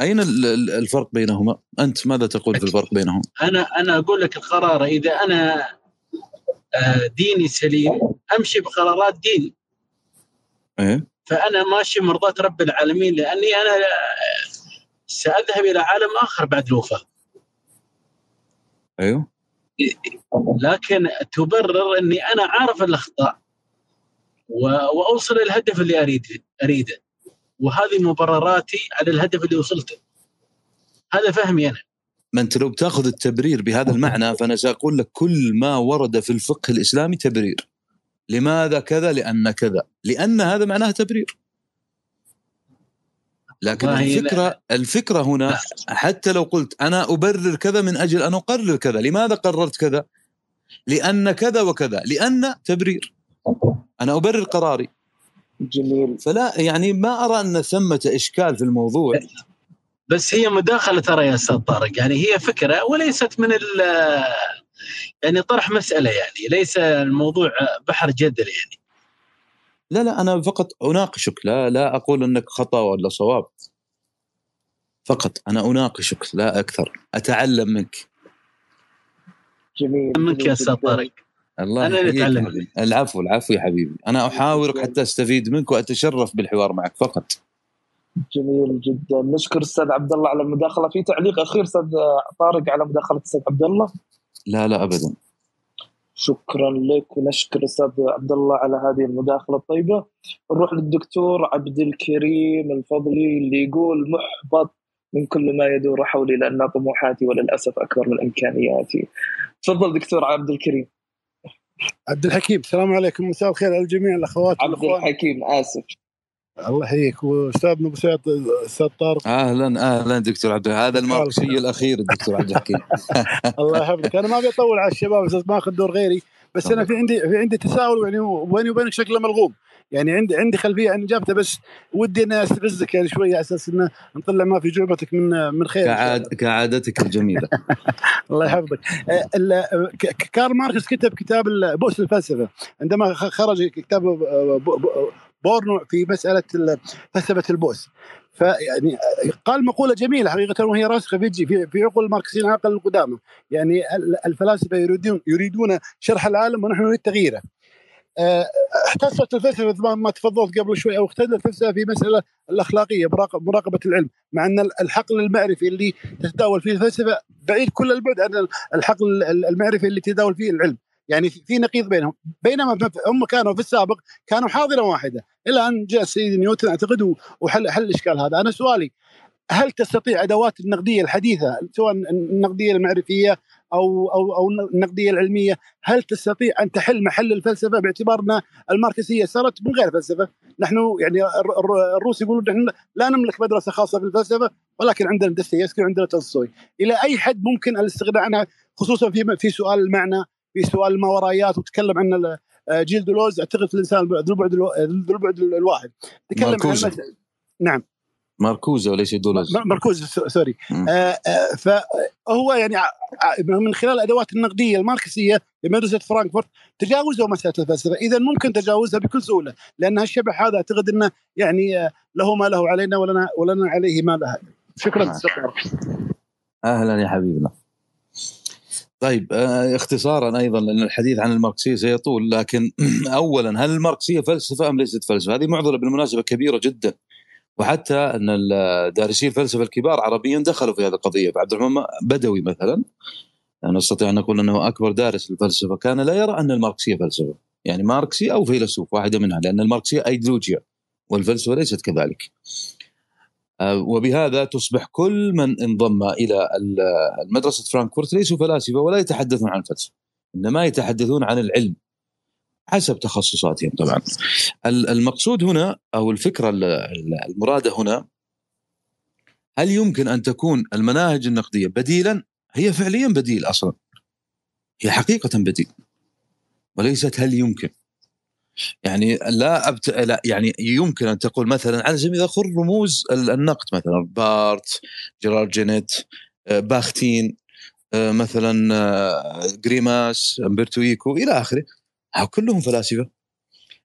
أين ال- ال- الفرق بينهما؟ أنت ماذا تقول في الفرق بينهما؟ أنا أنا أقول لك القرار إذا أنا آه، ديني سليم أمشي بقرارات ديني إيه فأنا ماشي مرضاة رب العالمين لأني أنا آه، سأذهب إلى عالم آخر بعد الوفاة أيوه لكن تبرر إني أنا عارف الأخطاء وأوصل الهدف اللي اريد أريده. وهذه مبرراتي على الهدف اللي وصلته. هذا فهمي أنا. ما انت لو بتاخذ التبرير بهذا المعنى فأنا سأقول لك كل ما ورد في الفقه الإسلامي تبرير. لماذا كذا؟ لأن كذا. لأن هذا معناه تبرير. لكن الفكرة الفكرة هنا حتى لو قلت أنا أبرر كذا من أجل أن أقرر كذا لماذا قررت كذا؟ لأن كذا وكذا لأن تبرير. أنا أبرر قراري. جميل. فلا يعني ما أرى أن ثمة إشكال في الموضوع. بس هي مداخلة ترى يا أستاذ طارق يعني هي فكرة وليست من ال يعني طرح مسألة يعني ليس الموضوع بحر جدل يعني. لا لا أنا فقط أناقشك. لا لا أقول أنك خطأ ولا صواب. فقط أنا أناقشك لا أكثر. أتعلم منك. جميل منك يا أستاذ. طارق الله أنا اللي حبيبي. العفو العفو يا حبيبي. أنا أحاورك حتى أستفيد منك وأتشرف بالحوار معك. فقط. جميل جدا. نشكر أستاذ عبد الله على المداخلة. في تعليق أخير أستاذ طارق على مداخلة أستاذ عبد الله؟ لا لا ابدا. شكرا لك ونشكر أستاذ عبد الله على هذه المداخلة الطيبة. نروح للدكتور عبد الكريم الفضلي اللي يقول محبط من كل ما يدور حولي لأن طموحاتي وللأسف أكبر من إمكانياتي. تفضل دكتور عبد الكريم. عبد الحكيم السلام عليكم. مساء الخير على الجميع الأخوات عبد الحكيم آسف. الله يحييك. واستاذنا أبو سعد أستاذ طارق. أهلا أهلا دكتور عبد هذا الماركسي الأخير الدكتور عبد الحكيم. الله يحفظك. أنا ما أبي أطول على الشباب بس ما اخذ دور غيري. بس أنا في عندي في عندي تساؤل يعني بيني وبينك شكله ملغوم؟ يعني عندي عندي خلفية عن اجابته بس ودي اني أستفزك يعني شوية على أساس إنه نطلع ما في جعبتك من من خير. كعاد كعادتك الجميلة. الله يحفظك. ك- كارل ماركس كتب كتاب بؤس الفلسفة. عندما خرج كتاب برودون في مسألة ال- فلسفة البؤس. فيعني قال مقولة جميلة حقيقة وهي راسخة في في عقول الماركسيين العقل القدامى. يعني ال- الفلاسفة يريدون يريدون شرح العالم ونحن نريد تغييره. آه، احتفت الفلسفة مثل ما- تفضلت قبل شوي أو اختلفت الفلسفة في مسألة الأخلاقية مراقب- مراقبة العلم. مع أن الحقل المعرفي اللي تتداول فيه الفلسفة بعيد كل البعد عن الحقل المعرفي اللي تداول فيه العلم. يعني في نقيض بينهم. بينما هم كانوا في السابق كانوا حاضرة واحدة. إلى أن جاء السيد نيوتن أعتقد وحل حل الإشكال هذا. أنا سؤالي هل تستطيع أدوات النقدية الحديثة سواء النقدية المعرفية أو أو أو النقدية العلمية هل تستطيع أن تحل محل الفلسفة باعتبار ان الماركسية؟ صارت من غير فلسفة. نحن يعني الر- الر- الروس يقولون نحن لا نملك مدرسة خاصة في الفلسفه ولكن عندنا دستيفسكي وعندنا تولستوي. إلى أي حد ممكن الاستغناء عنها خصوصا في في سؤال المعنى؟ في سؤال الماورائيات وتكلم عن آه، جيل دولوز أعتقد في الإنسان ذو البعد ذو البعد الواحد تكلم عن ماركوزا. نعم ماركوزا وليس دولوز م- مركوز س- sorry مم. آه، آه، فهو يعني من خلال الادوات النقدية الماركسية لمدرسة فرانكفورت تجاوزوا مسألة الفلسفة، اذا ممكن تجاوزها بكل سهولة لأن الشبح هذا أعتقد إنه يعني آه، له ما له علينا ولنا ولنا عليه ما له. شكرا نعم. طارق. أهلا يا حبيبنا طيب آه، اختصارا أيضا لأن الحديث عن الماركسية سيطول لكن اولا هل الماركسية فلسفة أم ليست فلسفة؟ هذه معضلة بالمناسبة كبيرة جدا. وحتى أن دارسي الفلسفة الكبار عربيا دخلوا في هذه القضية. فعبد الرحمن بدوي مثلا نستطيع أن نقول أنه أكبر دارس للفلسفة كان لا يرى أن الماركسية فلسفة. يعني ماركسي أو فيلسوف واحدة منها لأن الماركسية ايديولوجيا والفلسفة ليست كذلك. وبهذا تصبح كل من انضم إلى ال- مدرسه فرانكفورت ليسوا فلاسفة ولا يتحدثون عن الفلسفة إنما يتحدثون عن العلم حسب تخصصاتهم طبعا. ال- المقصود هنا أو الفكرة ال- ال- المرادة هنا هل يمكن أن تكون المناهج النقدية بديلا؟ هي فعليا بديل أصلا هي حقيقة بديل وليست هل يمكن. يعني لا أبت... لا يعني يمكن أن تقول مثلا على سبيل الآخر رموز ال- النقد مثلا بارت جيرارد جينيت آه، باختين آه، مثلا آه، جريماس أمبرتو إيكو إلى آخره. كلهم فلاسفة.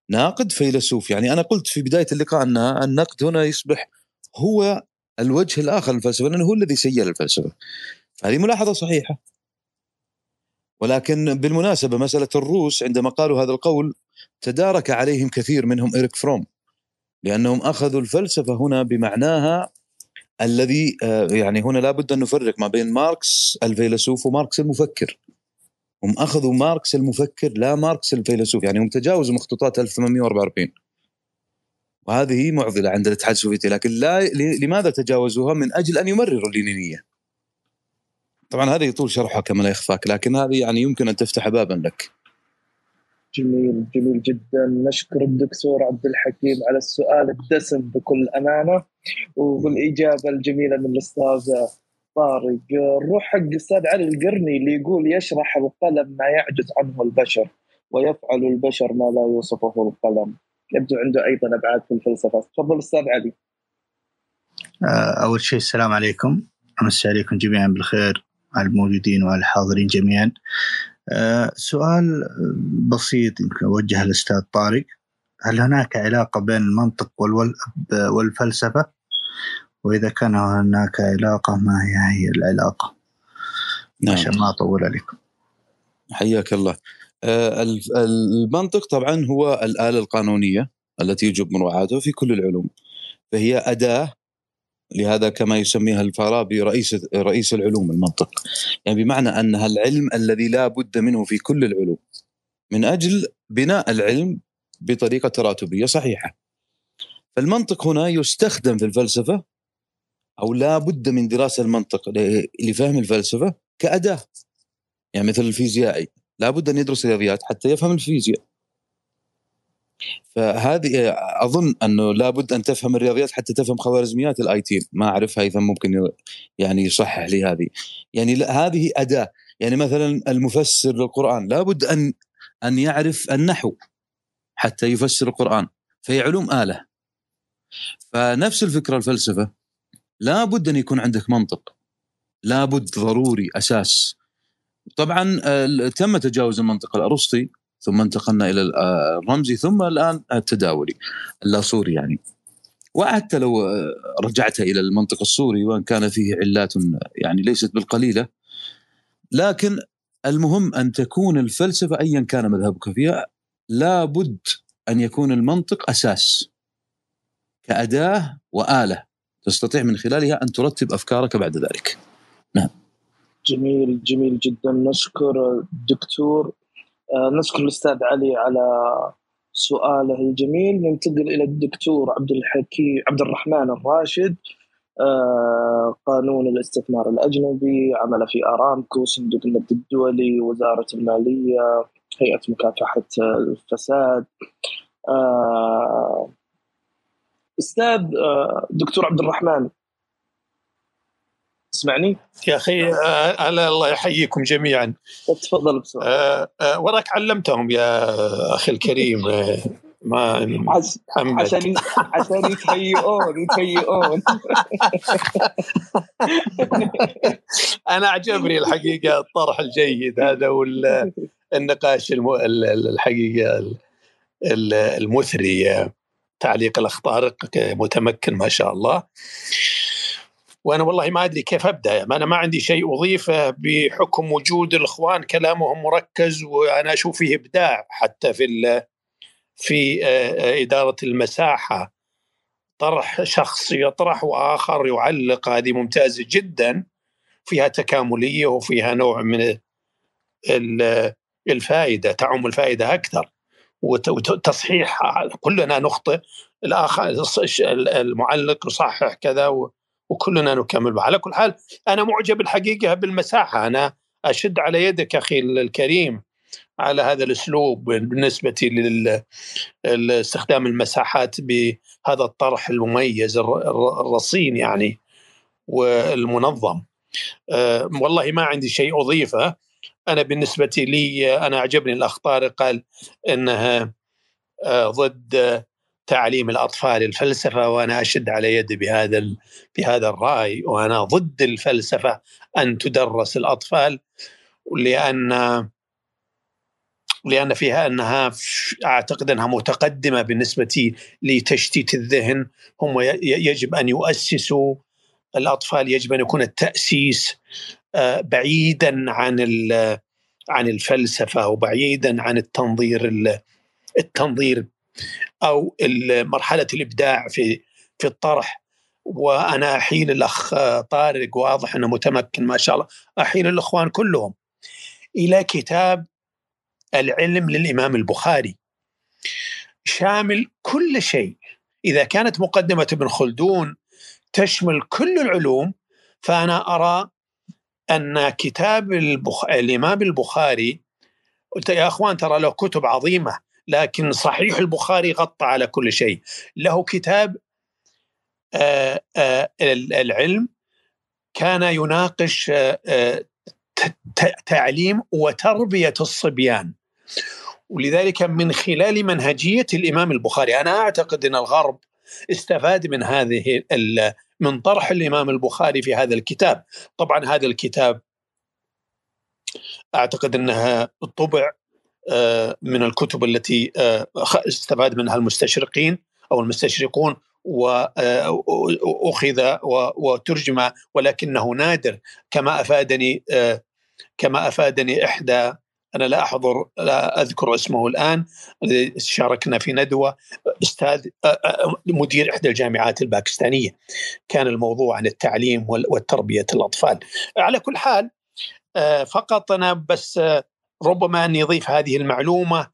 ناقد فيلسوف. يعني أنا قلت في بداية اللقاء ان النقد هنا يصبح هو الوجه الآخر للفلسفة لأنه هو الذي سير الفلسفة. هذه ملاحظة صحيحة. ولكن بالمناسبة مسألة الروس عندما قالوا هذا القول تدارك عليهم كثير منهم إريك فروم لأنهم أخذوا الفلسفة هنا بمعناها الذي آه، يعني هنا لابد أن نفرق ما بين ماركس الفيلسوف وماركس المفكر. هم أخذوا ماركس المفكر لا ماركس الفيلسوف يعني هم تجاوزوا مخطوطات 1844 وهذه معضلة عند الاتحاد السوفيتي لكن لا لماذا تجاوزوها؟ من أجل أن يمرروا اللينينية. طبعا هذا يطول شرحها كما لا يخفاك لكن هذه يعني يمكن أن تفتح بابا لك. جميل جميل جدا. نشكر الدكتور عبد الحكيم على السؤال الدسم بكل أمانة والإجابة الجميلة من الأستاذ طارق. نروح حق الأستاذ علي القرني اللي يقول يشرح القلم ما يعجز عنه البشر ويفعل البشر ما لا يوصفه القلم. يبدو عنده أيضا أبعاد في الفلسفة. تفضل أستاذ علي. آه، أول شيء السلام عليكم. امسي عليكم جميعا بالخير على الموجودين وعلى الحاضرين جميعا. سؤال بسيط يمكن أوجه للأستاذ طارق هل هناك علاقة بين المنطق والفلسفة؟ وإذا كان هناك علاقة ما هي هي العلاقة؟ نعم. عشان ما أطول عليكم حياك الله آه، المنطق طبعا هو الآلة القانونية التي يجب مراعاتها في كل العلوم فهي أداة لهذا كما يسميها الفارابي رئيس رئيس العلوم المنطق. يعني بمعنى انها العلم الذي لا بد منه في كل العلوم من أجل بناء العلم بطريقة تراتبية صحيحة. فالمنطق هنا يستخدم في الفلسفة أو لا بد من دراسة المنطق لفهم الفلسفة كأداة. يعني مثل الفيزيائي لا بد أن يدرس الرياضيات حتى يفهم الفيزياء. فهذه أظن أنه لابد أن تفهم الرياضيات حتى تفهم خوارزميات ال IT ما أعرف هيثم ممكن يعني يصحح لي هذه. يعني هذه أداة. يعني مثلا المفسر للقرآن لابد أن أن يعرف النحو حتى يفسر القرآن فهي علوم آلة. فنفس الفكرة الفلسفة لابد أن يكون عندك منطق. لابد ضروري أساس. طبعا آه، تم تجاوز المنطق الأرسطي. ثم انتقلنا إلى الرمزي ثم الآن التداولي اللاسوري يعني وحتى لو رجعت إلى المنطق السوري وإن كان فيه علات يعني ليست بالقليلة لكن المهم أن تكون الفلسفة ايا كان مذهبك فيها لابد أن يكون المنطق أساس كأداة وآلة تستطيع من خلالها أن ترتب أفكارك بعد ذلك. نعم. جميل جميل جدا نشكر الدكتور آه، نشكر الأستاذ علي على سؤاله الجميل. ننتقل إلى الدكتور عبد الحكيم عبد الرحمن الراشد آه، قانون الاستثمار الأجنبي عمل في أرامكو صندوق النقد الدولي وزارة المالية هيئة مكافحة الفساد. آه، أستاذ دكتور عبد الرحمن تسمعني؟ يا أخي آه، الا الله يحييكم جميعا. تفضل بسرعة. آه آه وراك علمتهم يا أخي الكريم آه ما عشان عشان يتهيئون يتهيئون. أنا أعجبني الحقيقة الطرح الجيد هذا والنقاش الحقيقة المثري تعليق الاخطار متمكن ما شاء الله. وأنا والله ما أدري كيف أبدأ. أنا ما عندي شيء اضيفه بحكم وجود الإخوان كلامهم مركز وأنا أشوف فيه إبداع حتى في في آه، آه، إدارة المساحة. طرح شخص يطرح وآخر يعلق هذه ممتازة جدا. فيها تكاملية وفيها نوع من الفائدة تعم الفائدة أكثر. وتصحيح كلنا نخطئ. الآخر المعلق يصحح كذا وكلنا نكمل على كل حال أنا معجب الحقيقة بالمساحة. أنا أشد على يدك أخي الكريم على هذا الأسلوب بالنسبة لاستخدام المساحات بهذا الطرح المميز الرصين يعني والمنظم. أه والله ما عندي شيء أضيفه. أنا بالنسبة لي أنا أعجبني الاخ طارق قال إنها أه ضد تعليم الأطفال الفلسفة وأنا أشد على يدي بهذا بهذا الرأي وأنا ضد الفلسفة أن تدرس الأطفال لأن لأن فيها أنها أعتقد أنها متقدمة بالنسبة لتشتيت الذهن. هم يجب أن يؤسسوا الأطفال يجب أن يكون التأسيس آه، بعيدا عن عن الفلسفة وبعيدا عن التنظير التنظير أو مرحله الإبداع في في الطرح. وأنا احيل الأخ طارق واضح أنه متمكن ما شاء الله احيل الإخوان كلهم إلى كتاب العلم للإمام البخاري. شامل كل شيء. إذا كانت مقدمة ابن خلدون تشمل كل العلوم فأنا أرى أن كتاب البخ... الإمام البخاري قلت يا إخوان ترى له كتب عظيمة. لكن صحيح البخاري غطى على كل شيء. له كتاب آه، آه، العلم كان يناقش آه، تعليم وتربية الصبيان. ولذلك من خلال منهجية الإمام البخاري أنا أعتقد إن الغرب استفاد من هذه من طرح الإمام البخاري في هذا الكتاب. طبعا هذا الكتاب أعتقد إنها طبع من الكتب التي استفاد منها المستشرقين أو المستشرقون واخذ وترجم ولكنه نادر. كما أفادني كما أفادني إحدى أنا لا أحضر لا أذكر اسمه الآن شاركنا في ندوة أستاذ مدير إحدى الجامعات الباكستانية. كان الموضوع عن التعليم والتربية الأطفال. على كل حال فقط أنا بس ربما اني اضيف هذه المعلومة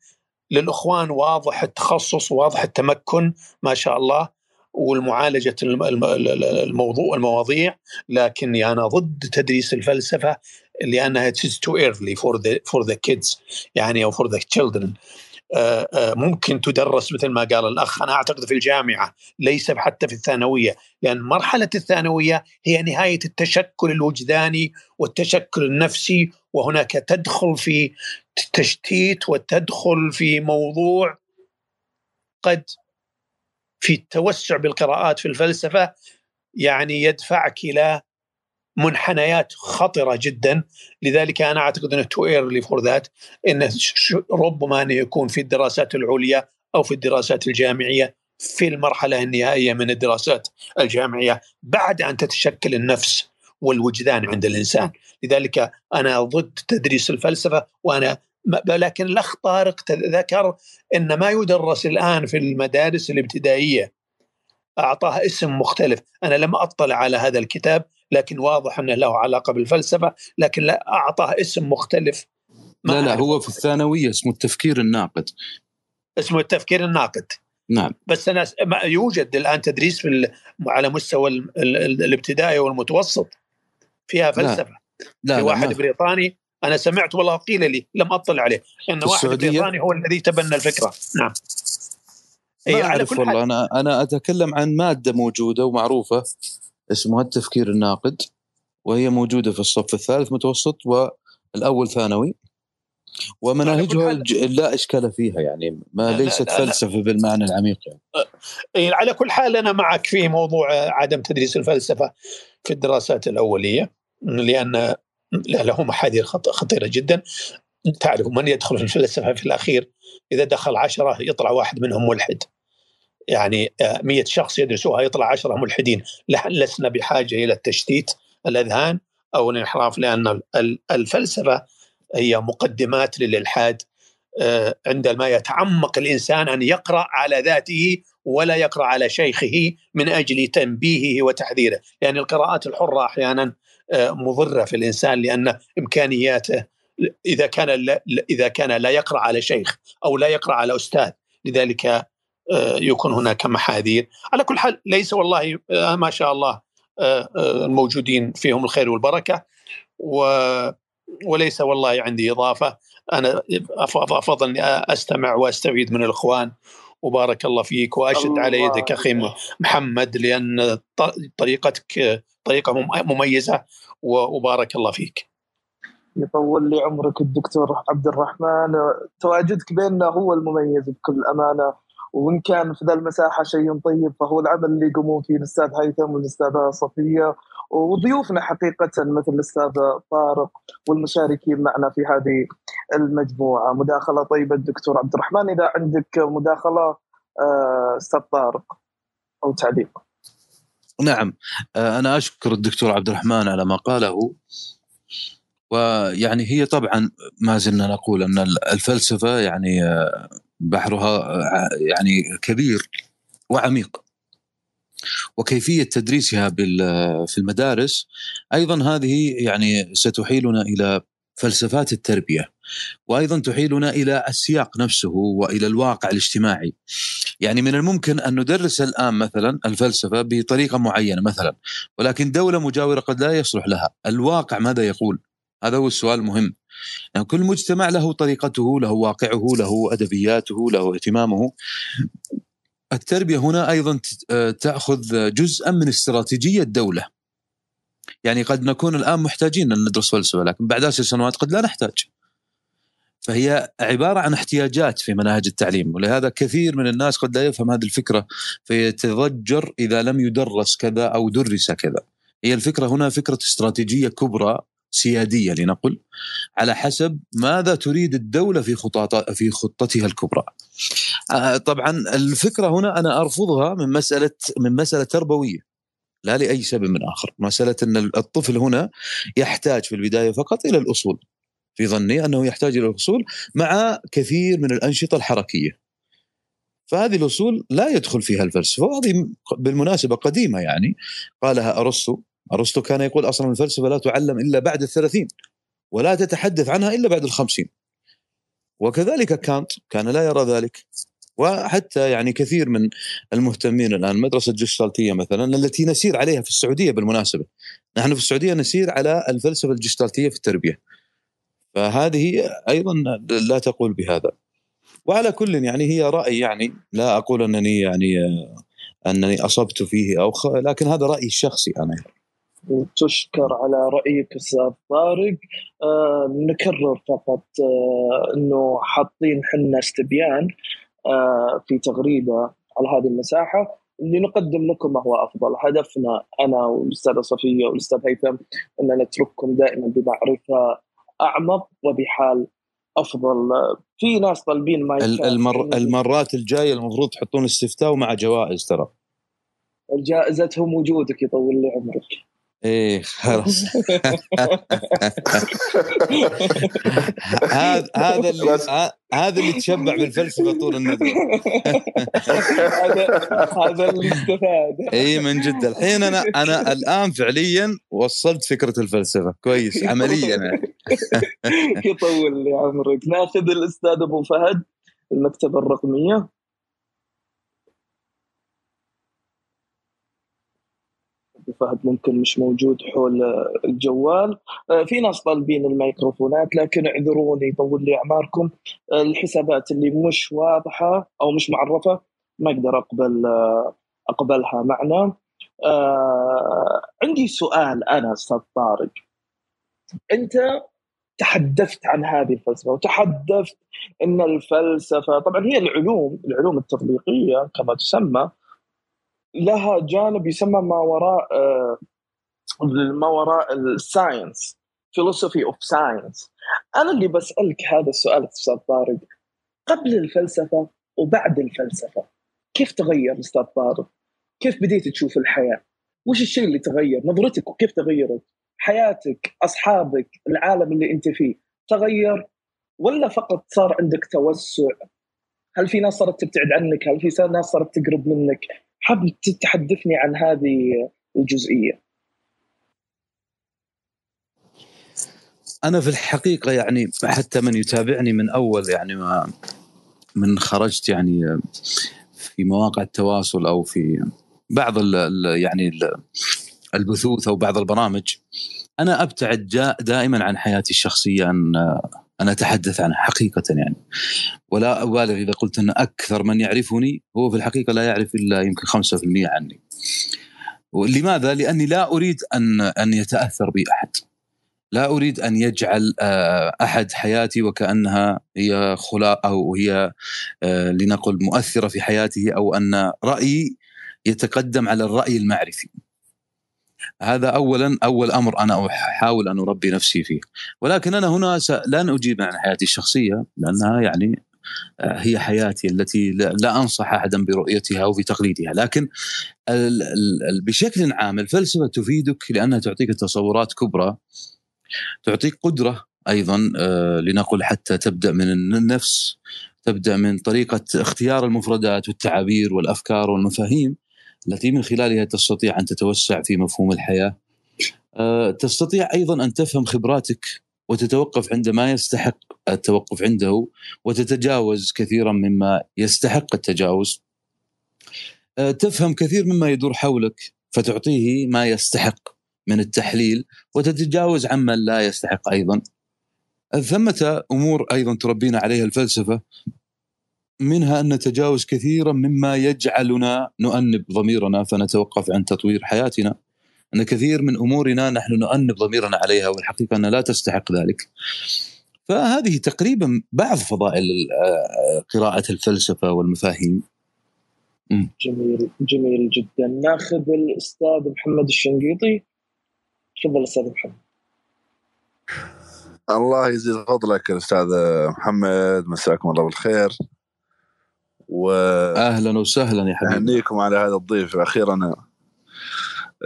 للإخوان واضح التخصص واضح التمكن ما شاء الله والمعالجة الموضوع المواضيع لكني أنا ضد تدريس الفلسفة لأنها it's too early for the for the kids يعني أو for the children. ممكن تدرس مثل ما قال الأخ. أنا أعتقد في الجامعة ليس حتى في الثانوية لأن مرحلة الثانوية هي نهاية التشكل الوجداني والتشكل النفسي وهناك تدخل في تشتيت وتدخل في موضوع قد في التوسع بالقراءات في الفلسفة يعني يدفعك إلى منحنيات خطرة جدا. لذلك أنا أعتقد انه too early for that انه ربما انه يكون في الدراسات العليا أو في الدراسات الجامعية في المرحلة النهائية من الدراسات الجامعية بعد أن تتشكل النفس والوجدان عند الإنسان، لذلك أنا ضد تدريس الفلسفة وأنا لكن الاخ طارق ذكر إن ما يدرس الآن في المدارس الابتدائية أعطاه اسم مختلف، أنا لم أطلع على هذا الكتاب لكن واضح أنه له علاقة بالفلسفة لكن لا أعطاه اسم مختلف. لا لا هو في الثانوية اسمه التفكير الناقد. اسمه التفكير الناقد. نعم. بس أنا يوجد الآن تدريس في على مستوى الابتدائي والمتوسط فيها فلسفة. لا, لا في واحد لا بريطاني أنا سمعت والله قيل لي لم أطلع عليه إن واحد بريطاني هو الذي تبنى الفكرة. نعم. ما أعرف والله أنا أنا أتكلم عن مادة موجودة ومعروفة. اسمها التفكير الناقد وهي موجودة في الصف الثالث متوسط والأول ثانوي. ومناهجها لا إشكال فيها يعني ما لا ليست لا لا. بالمعنى العميق يعني. على كل حال أنا معك في موضوع عدم تدريس الفلسفة في الدراسات الأولية لأن له محاذير خطيرة جدا. تعرف من يدخل في الفلسفة في الأخير؟ إذا دخل عشرة يطلع واحد منهم ملحد. يعني 100 شخص يدرسوها يطلع 10 ملحدين. لسنا بحاجة إلى التشتيت الأذهان أو الانحراف لأن الفلسفة هي مقدمات للإلحاد آه، عندما يتعمق الإنسان أن يقرأ على ذاته ولا يقرأ على شيخه من أجل تنبيهه وتحذيره، يعني القراءات الحرة أحيانا آه، مضرة في الإنسان لأن إمكانياته إذا كان إذا كان لا يقرأ على شيخ أو لا يقرأ على أستاذ، لذلك آه، يكون هناك محاذير. على كل حال ليس والله آه، ما شاء الله آه، الموجودين فيهم الخير والبركة و وليس والله عندي إضافة. أنا أفضل أني أستمع وأستفيد من الإخوان. وبارك الله فيك وأشد على يدك أخي محمد لأن طريقتك طريقة مميزة وبارك الله فيك. يطول لي عمرك الدكتور عبد الرحمن. تواجدك بيننا هو المميز بكل أمانة. وإن كان في ذا المساحة شيء طيب فهو العمل اللي يقومون فيه الأستاذ هيثم والأستاذة صفية. وضيوفنا حقيقة مثل الأستاذ طارق والمشاركين معنا في هذه المجموعة. مداخلة طيبة الدكتور عبد الرحمن. إذا عندك مداخلة آه، أستاذ طارق أو تعليق. نعم. آه، أنا أشكر الدكتور عبد الرحمن على ما قاله. ويعني هي طبعا ما زلنا نقول أن الفلسفة يعني آه، بحرها يعني كبير وعميق وكيفية تدريسها في المدارس أيضا هذه يعني ستحيلنا إلى فلسفات التربية وأيضا تحيلنا إلى السياق نفسه وإلى الواقع الاجتماعي. يعني من الممكن أن ندرس الآن مثلا الفلسفة بطريقة معينة مثلا ولكن دولة مجاورة قد لا يصلح لها، الواقع ماذا يقول؟ هذا هو السؤال المهم. يعني كل مجتمع له طريقته، له واقعه، له أدبياته، له اهتمامه. التربية هنا أيضا تأخذ جزءا من استراتيجية الدولة. يعني قد نكون الآن محتاجين أن ندرس فلسفة لكن بعد عشر سنوات قد لا نحتاج. فهي عبارة عن احتياجات في مناهج التعليم ولهذا كثير من الناس قد لا يفهم هذه الفكرة فيتضجر إذا لم يدرس كذا أو درس كذا. هي الفكرة هنا فكرة استراتيجية كبرى سيادية لنقل على حسب ماذا تريد الدولة في في خطتها الكبرى. آه، طبعا الفكرة هنا أنا أرفضها من مساله من مسألة تربوية لا لأي سبب من آخر، مسألة أن الطفل هنا يحتاج في البداية فقط إلى الأصول. في ظني أنه يحتاج إلى الأصول مع كثير من الأنشطة الحركية. فهذه الأصول لا يدخل فيها الفلسفة وهذه بالمناسبة قديمة يعني قالها أرسطو أرسطو كان يقول أصلا الفلسفة لا تعلم إلا بعد الثلاثين ولا تتحدث عنها إلا بعد الخمسين. وكذلك كانت كان لا يرى ذلك. وحتى يعني كثير من المهتمين الآن المدرسة الجستالتيه مثلا التي نسير عليها في السعودية بالمناسبة. نحن في السعودية نسير على الفلسفة الجستالتيه في التربية. فهذه أيضا لا تقول بهذا. وعلى كل يعني هي رأي يعني لا أقول أنني يعني أنني أصبت فيه أو خ... لكن هذا رايي الشخصي أنا. تشكر على رأيك أستاذ طارق. آه نكرر فقط آه إنه حاطين حنا استبيان آه في تغريدة على هذه المساحة. لنقدم لكم ما هو أفضل، هدفنا أنا والأستاذة صفية والأستاذ هيثم إن نترككم دائما بمعرفة أعمق وبحال أفضل. في ناس طالبين ما المر... المرات الجاية المفروض تحطون استفتاء ومع جوائز ترى. جائزتهم وجودك يطول لي عمرك. إيه خلاص. هذا هذا اللي هذا اللي تشبع بالفلسفة طول الندوه هذا هذا اللي استفاد اي من جد. الحين أنا أنا الآن فعليا وصلت فكرة الفلسفة. كويس. عمليا. يطول لي عمرك. ناخذ الأستاذ أبو فهد المكتبة الرقمية. فهد ممكن مش موجود حول الجوال. آه، في ناس طالبين الميكروفونات لكن اعذروني طول لي أعماركم. الحسابات اللي مش واضحة أو مش معرفة ما أقدر أقبل آه، أقبلها معنا. آه عندي سؤال أنا أستاذ طارق. أنت تحدثت عن هذه الفلسفة وتحدثت إن الفلسفة طبعا هي العلوم العلوم التطبيقية كما تسمى لها جانب يسمى ما وراء آه، ما وراء ال science philosophy of science أنا اللي بسألك هذا السؤال أستاذ طارق قبل الفلسفة وبعد الفلسفة كيف تغير أستاذ طارق؟ كيف بديت تشوف الحياة؟ وش الشيء اللي تغير؟ نظرتك وكيف تغيرت؟ حياتك، أصحابك، العالم اللي أنت فيه تغير ولا فقط صار عندك توسع؟ هل في ناس صارت تبتعد عنك؟ هل في ناس صارت تقرب منك؟ حاب تحدثني عن هذه الجزئية؟ أنا في الحقيقة يعني حتى من يتابعني من أول يعني ما من خرجت يعني في مواقع التواصل أو في بعض ال يعني ال البثوث أو بعض البرامج أنا أبتعد دائما عن حياتي الشخصية ان أنا أتحدث عنها حقيقة يعني ولا أبالغ إذا قلت أن أكثر من يعرفني هو في الحقيقة لا يعرف إلا يمكن 5% عني. لماذا؟ لأني لا أريد أن أن يتأثر بي أحد. لا أريد أن يجعل آه، أحد حياتي وكأنها هي خلاء أو هي آه، لنقل مؤثرة في حياته أو أن رأيي يتقدم على الرأي المعرفي. هذا اولا أول أمر أنا أحاول أن أربي نفسي فيه. ولكن أنا هنا لن أجيب عن حياتي الشخصية لأنها يعني آه، هي حياتي التي لا أنصح احدا برؤيتها أو بتقليدها لكن بشكل عام الفلسفة تفيدك لأنها تعطيك تصورات كبرى تعطيك قدرة أيضا آه، لنقل حتى تبدأ من النفس تبدأ من طريقة اختيار المفردات والتعابير والأفكار والمفاهيم. التي من خلالها تستطيع أن تتوسع في مفهوم الحياة. آه، تستطيع أيضا أن تفهم خبراتك وتتوقف عند ما يستحق التوقف عنده وتتجاوز كثيرا مما يستحق التجاوز. آه، تفهم كثير مما يدور حولك فتعطيه ما يستحق من التحليل وتتجاوز عما لا يستحق أيضا. ثمة أمور أيضا تربينا عليها الفلسفة منها أن نتجاوز كثيرا مما يجعلنا نؤنب ضميرنا فنتوقف عن تطوير حياتنا. أن كثير من أمورنا نحن نؤنب ضميرنا عليها والحقيقة أنها لا تستحق ذلك. فهذه تقريبا بعض فضائل آه، قراءة الفلسفة والمفاهيم. جميل جميل جدا ناخذ الأستاذ محمد الشنقيطي تفضل أستاذ محمد الله يزيد فضلك الاستاذ محمد مساكم الله بالخير و أهلا وسهلا يا حبيبي. أهنيكم على هذا الضيف. أخيرا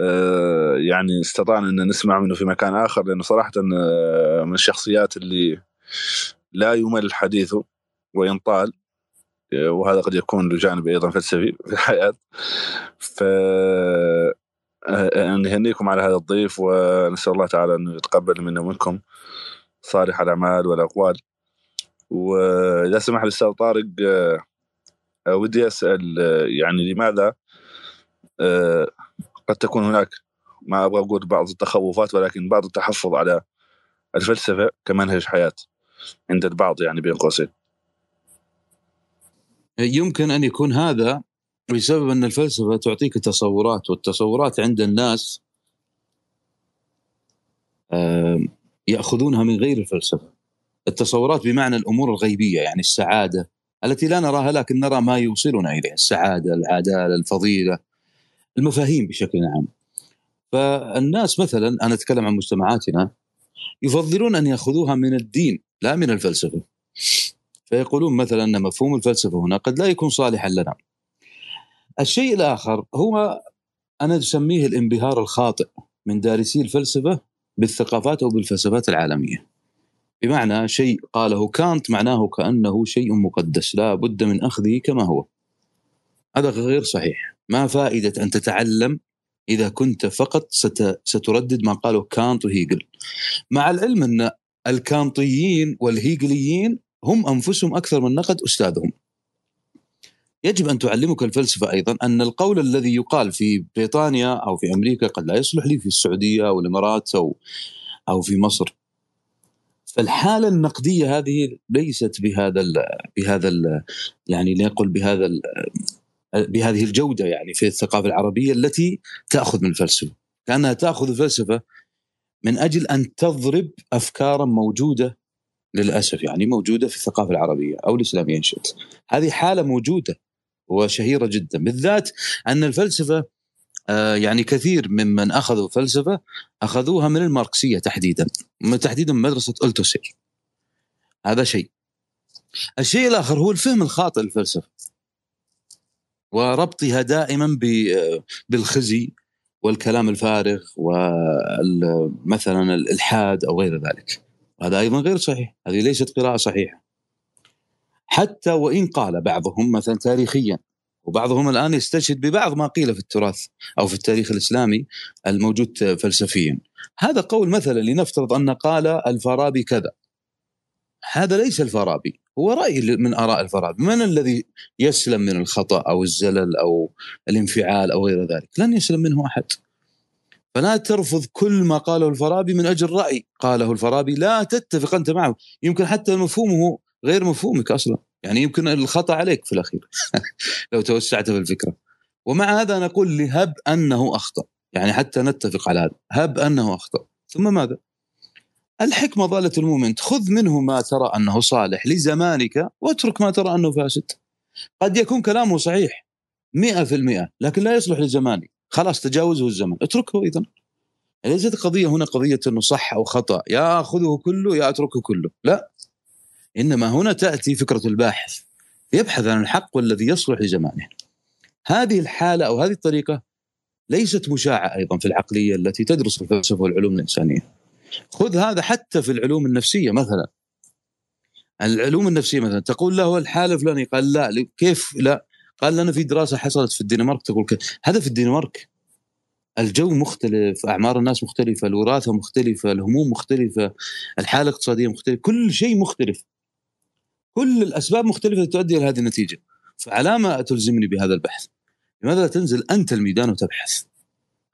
آه، يعني استطعنا أن نسمع منه في مكان آخر لأنه صراحة آه، من الشخصيات اللي لا يمل حديثه وإن طال آه، وهذا قد يكون له جانب أيضا فلسفي في الحياة. ف نهنيكم على هذا الضيف ونسأل الله تعالى انه يتقبل منا ومنكم صالح الأعمال والأقوال. وإذا سمح الأستاذ طارق ودي أسأل آه، يعني لماذا آه، قد تكون هناك ما أبغى أقول بعض التخوفات ولكن بعض التحفظ على الفلسفة كمنهج حياة عند البعض يعني بين قوسين يمكن أن يكون هذا بسبب أن الفلسفة تعطيك تصورات والتصورات عند الناس يأخذونها من غير الفلسفة. التصورات بمعنى الأمور الغيبية يعني السعادة التي لا نراها لكن نرى ما يوصلنا اليها، السعادة، العدالة، الفضيلة، المفاهيم بشكل عام. فالناس مثلا أنا أتكلم عن مجتمعاتنا يفضلون أن يأخذوها من الدين لا من الفلسفة. فيقولون مثلا أن مفهوم الفلسفة هنا قد لا يكون صالحا لنا. الشيء الآخر هو أنا أسميه الانبهار الخاطئ من دارسي الفلسفة بالثقافات أو بالفلسفات العالمية. بمعنى شيء قاله كانت معناه كأنه شيء مقدس لا بد من أخذه كما هو. هذا غير صحيح، ما فائدة أن تتعلم إذا كنت فقط ست ستردد ما قاله كانت وهيجل. مع العلم أن الكانطيين والهيجليين هم أنفسهم أكثر من نقد أستاذهم. يجب أن تعلمك الفلسفة أيضا أن القول الذي يقال في بريطانيا أو في أمريكا قد لا يصلح لي في السعودية أو الإمارات أو أو في مصر. فالحالة النقدية هذه ليست بهذا ال بهذا ال يعني لنقل بهذا بهذه الجودة يعني في الثقافة العربية التي تأخذ من الفلسفة. كأنها تأخذ الفلسفة من أجل أن تضرب أفكارا موجودة للأسف يعني موجودة في الثقافة العربية أو الإسلامية إن شئت. هذه حالة موجودة وشهيرة جدا بالذات أن الفلسفة يعني كثير ممن أخذوا فلسفة أخذوها من الماركسية تحديدا تحديدا من مدرسة ألتوسير. هذا شيء. الشيء الآخر هو الفهم الخاطئ للفلسفة. وربطها دائما ب- بالخزي والكلام الفارغ ومثلا الإلحاد أو غير ذلك. هذا أيضا غير صحيح، هذه ليست قراءة صحيحة. حتى وإن قال بعضهم مثلا تاريخيا وبعضهم الآن يستشهد ببعض ما قيل في التراث أو في التاريخ الإسلامي الموجود فلسفيا. هذا قول مثلا لنفترض أن قال الفارابي كذا. هذا ليس الفارابي، هو رأي من آراء الفارابي، من الذي يسلم من الخطأ أو الزلل أو الانفعال أو غير ذلك؟ لن يسلم منه أحد. فلا ترفض كل ما قاله الفارابي من أجل رأي قاله الفارابي لا تتفق أنت معه، يمكن حتى مفهومه غير مفهومك أصلا، يعني يمكن الخطأ عليك في الأخير. لو توسعت في الفكرة. ومع هذا نقول لهب أنه أخطأ، يعني حتى نتفق على هذا، هب أنه أخطأ، ثم ماذا؟ الحكمة ضالة المؤمن، خذ منه ما ترى أنه صالح لزمانك واترك ما ترى أنه فاسد. قد يكون كلامه صحيح 100% لكن لا يصلح لزماني، خلاص تجاوزه الزمن، اتركه اذا. ليست قضية هنا قضية إنه صح أو خطأ. يا أخذه كله يا أتركه كله. لا. إنما هنا تأتي فكرة الباحث. يبحث عن الحق والذي يصلح لزمانه هذه الحالة أو هذه الطريقة ليست مشاعة أيضا في العقلية التي تدرس الفلسفة والعلوم الإنسانية. خذ هذا حتى في العلوم النفسية مثلا. العلوم النفسية مثلا تقول له الحاله الفلانيه قال لا كيف؟ لا. قال لنا في دراسة حصلت في الدنمارك تقول كذا. هذا في الدنمارك. الجو مختلف أعمار الناس مختلفة الوراثة مختلفة الهموم مختلفة الحالة الاقتصادية مختلفة كل شيء مختلف. كل الأسباب مختلفة تؤدي إلى هذه النتيجة. فعلى ما تلزمني بهذا البحث. لماذا لا تنزل أنت الميدان وتبحث؟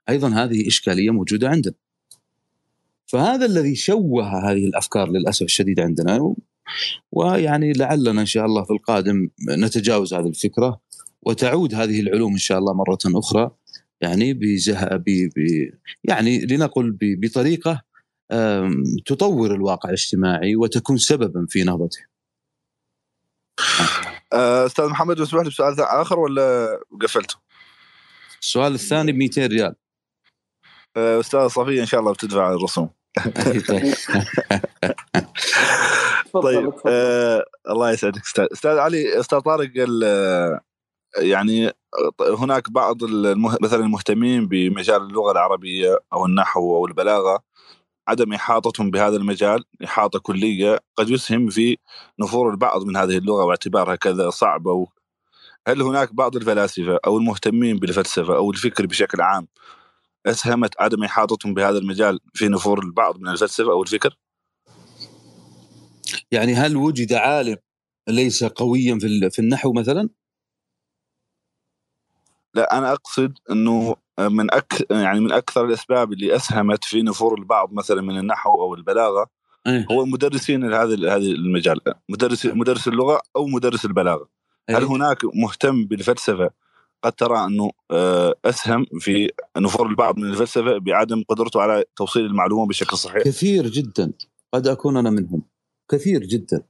أيضا هذه إشكالية موجودة عندنا. فهذا الذي شوه هذه الأفكار للأسف الشديد عندنا ويعني لعلنا إن شاء الله في القادم نتجاوز هذه الفكرة وتعود هذه العلوم إن شاء الله مرة أخرى يعني بزه... ب... ب... يعني لنقل ب... بطريقة تطور الواقع الاجتماعي وتكون سببا في نهضته. آه، أستاذ محمد اسمح لي بسؤال آخر ولا قفلته؟ السؤال الثاني ب 200 ريال. آه، أستاذ صفيه إن شاء الله بتدفع الرسوم. طيب آه الله يسعدك أستاذ أستاذ علي أستاذ طارق يعني هناك بعض المه... مثلا المهتمين بمجال اللغة العربية أو النحو أو البلاغة عدم إحاطتهم بهذا المجال إحاطة كلية قد يسهم في نفور البعض من هذه اللغة واعتبارها كذا صعبه و... هل هناك بعض الفلاسفة أو المهتمين بالفلسفة أو الفكر بشكل عام أسهمت عدم إحاطتهم بهذا المجال في نفور البعض من الفلسفة أو الفكر؟ يعني هل وجد عالم ليس قويا في في النحو مثلا؟ لا أنا أقصد إنه من أك يعني من أكثر الأسباب اللي أسهمت في نفور البعض مثلا من النحو أو البلاغة أيه. هو المدرسين هذا هذا المجال مدرس مدرس اللغة أو مدرس البلاغة. أيه. هل هناك مهتم بالفلسفة؟ قد ترى إنه أسهم في نفور البعض من الفلسفة بعدم قدرته على توصيل المعلومة بشكل صحيح؟ كثير جدا. قد أكون أنا منهم. كثير جدا.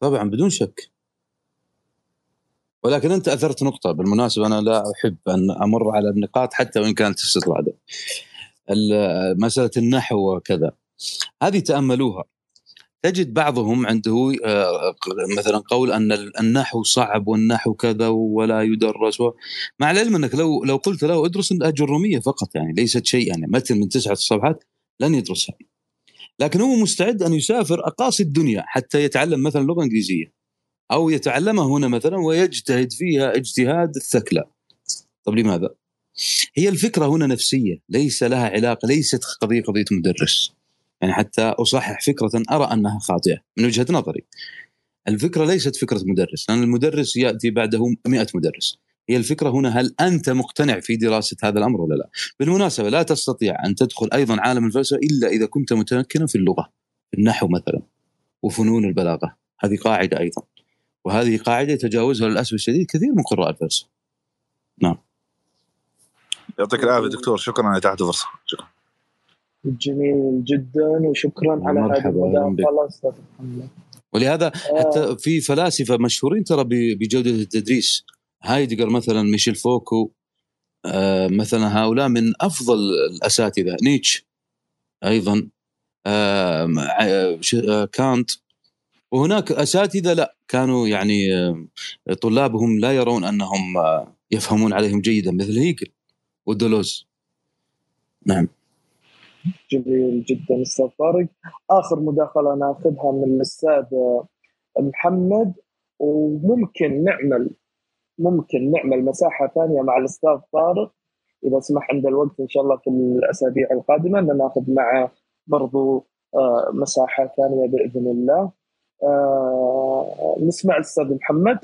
طبعا بدون شك. ولكن أنت أثرت نقطة. بالمناسبة أنا لا أحب أن أمر على النقاط حتى وإن كانت استطرادة مسألة النحو وكذا. هذه تأملوها. تجد بعضهم عنده مثلا قول أن النحو صعب والنحو كذا ولا يدرس مع العلم أنك لو لو قلت له ادرس الجروميه فقط يعني ليست شيء يعني. متن من تسعة صفحات لن يدرسها. لكن هو مستعد أن يسافر أقاصي الدنيا حتى يتعلم مثلا لغة إنجليزية. أو يتعلمها هنا مثلا ويجتهد فيها اجتهاد الثكلى. طب لماذا؟ هي الفكرة هنا نفسية ليس لها علاقة ليست قضية قضية مدرس. يعني حتى أصحح فكرة أرى أنها خاطئة من وجهة نظري. الفكرة ليست فكرة مدرس لأن المدرس يأتي بعده 100 مدرس. هي الفكرة هنا هل أنت مقتنع في دراسة هذا الأمر ولا لا؟ بالمناسبة لا تستطيع أن تدخل أيضا عالم الفلسفة إلا إذا كنت متمكنا في اللغة النحو مثلا وفنون البلاغة. هذه قاعدة أيضا. وهذه قاعدة يتجاوزها للأسف الشديد كثير من قراء الفلسفه. نعم. يعطيك العافية دكتور شكرا على إتاحة الفرصة شكرا. جميل جدا وشكرا على هذه المداخله. ولهذا حتى في فلاسفة مشهورين ترى بجودة التدريس هايدجر مثلا ميشيل فوكو آه مثلا هؤلاء من أفضل الأساتذة نيتش أيضا آه كانت وهناك أساتذة لا كانوا يعني طلابهم لا يرون أنهم يفهمون عليهم جيدا مثل هيجل ودولوز. نعم. جميل جدا أستاذ طارق. آخر مداخلة ناخذها من الأستاذ محمد. وممكن نعمل ممكن نعمل مساحة ثانية مع الأستاذ طارق. إذا سمح عند الوقت إن شاء الله في الأسابيع القادمة ان ناخذ معه برضو مساحة ثانية بإذن الله. آه نسمع الأستاذ محمد.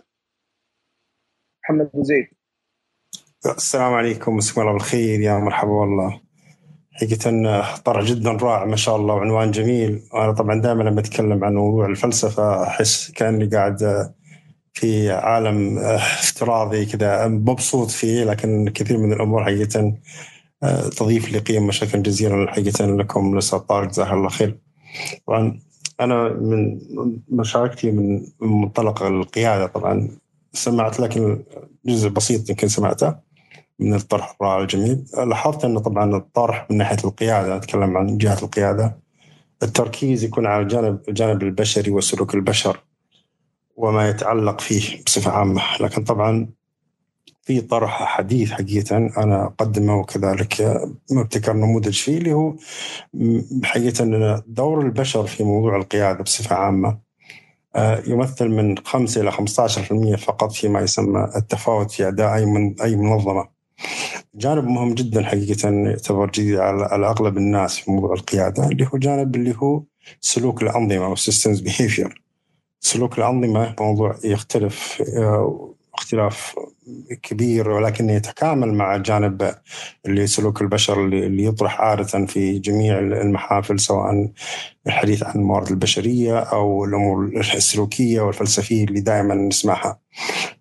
محمد أبو زيد. السلام عليكم مساكم الله بالخير. يا مرحبا والله. حقيقة طرح جدا رائع ما شاء الله وعنوان جميل. وأنا طبعا دائما لما أتكلم عن موضوع الفلسفة أحس كأني قاعد في عالم افتراضي كذا مبسوط فيه. لكن كثير من الأمور حقيقة تضيف لي قيمة شكرا جزيلا حقيقة لكم. الأستاذ طارق جزاه الله خير. طبعا أنا من مشاركتي من منطلق القيادة طبعا. سمعت لكن جزء بسيط يمكن سمعته من الطرح الرائع الجميل. لاحظت انه طبعا الطرح من ناحية القيادة أتكلم عن جهة القيادة التركيز يكون على الجانب الجانب البشري وسلوك البشر وما يتعلق فيه بصفة عامة. لكن طبعا في طرح حديث حقيقة أنا أقدمه وكذلك مبتكر نموذج فيه اللي هو حقيقة دور البشر في موضوع القيادة بصفة عامة آه، يمثل من 5 إلى 15% فقط فيما يسمى التفاوت في أداء أي من أي منظمة. جانب مهم جدا حقيقة يعتبر جديد على أغلب الناس في موضوع القيادة اللي هو جانب اللي هو سلوك الأنظمة أو behavior. سلوك الأنظمة موضوع يختلف آه، اختلاف كبير ولكن يتكامل مع جانب اللي سلوك البشر اللي يطرح عادة في جميع المحافل سواء الحديث عن الموارد البشرية أو الأمور السلوكية والفلسفية اللي دائما نسمعها.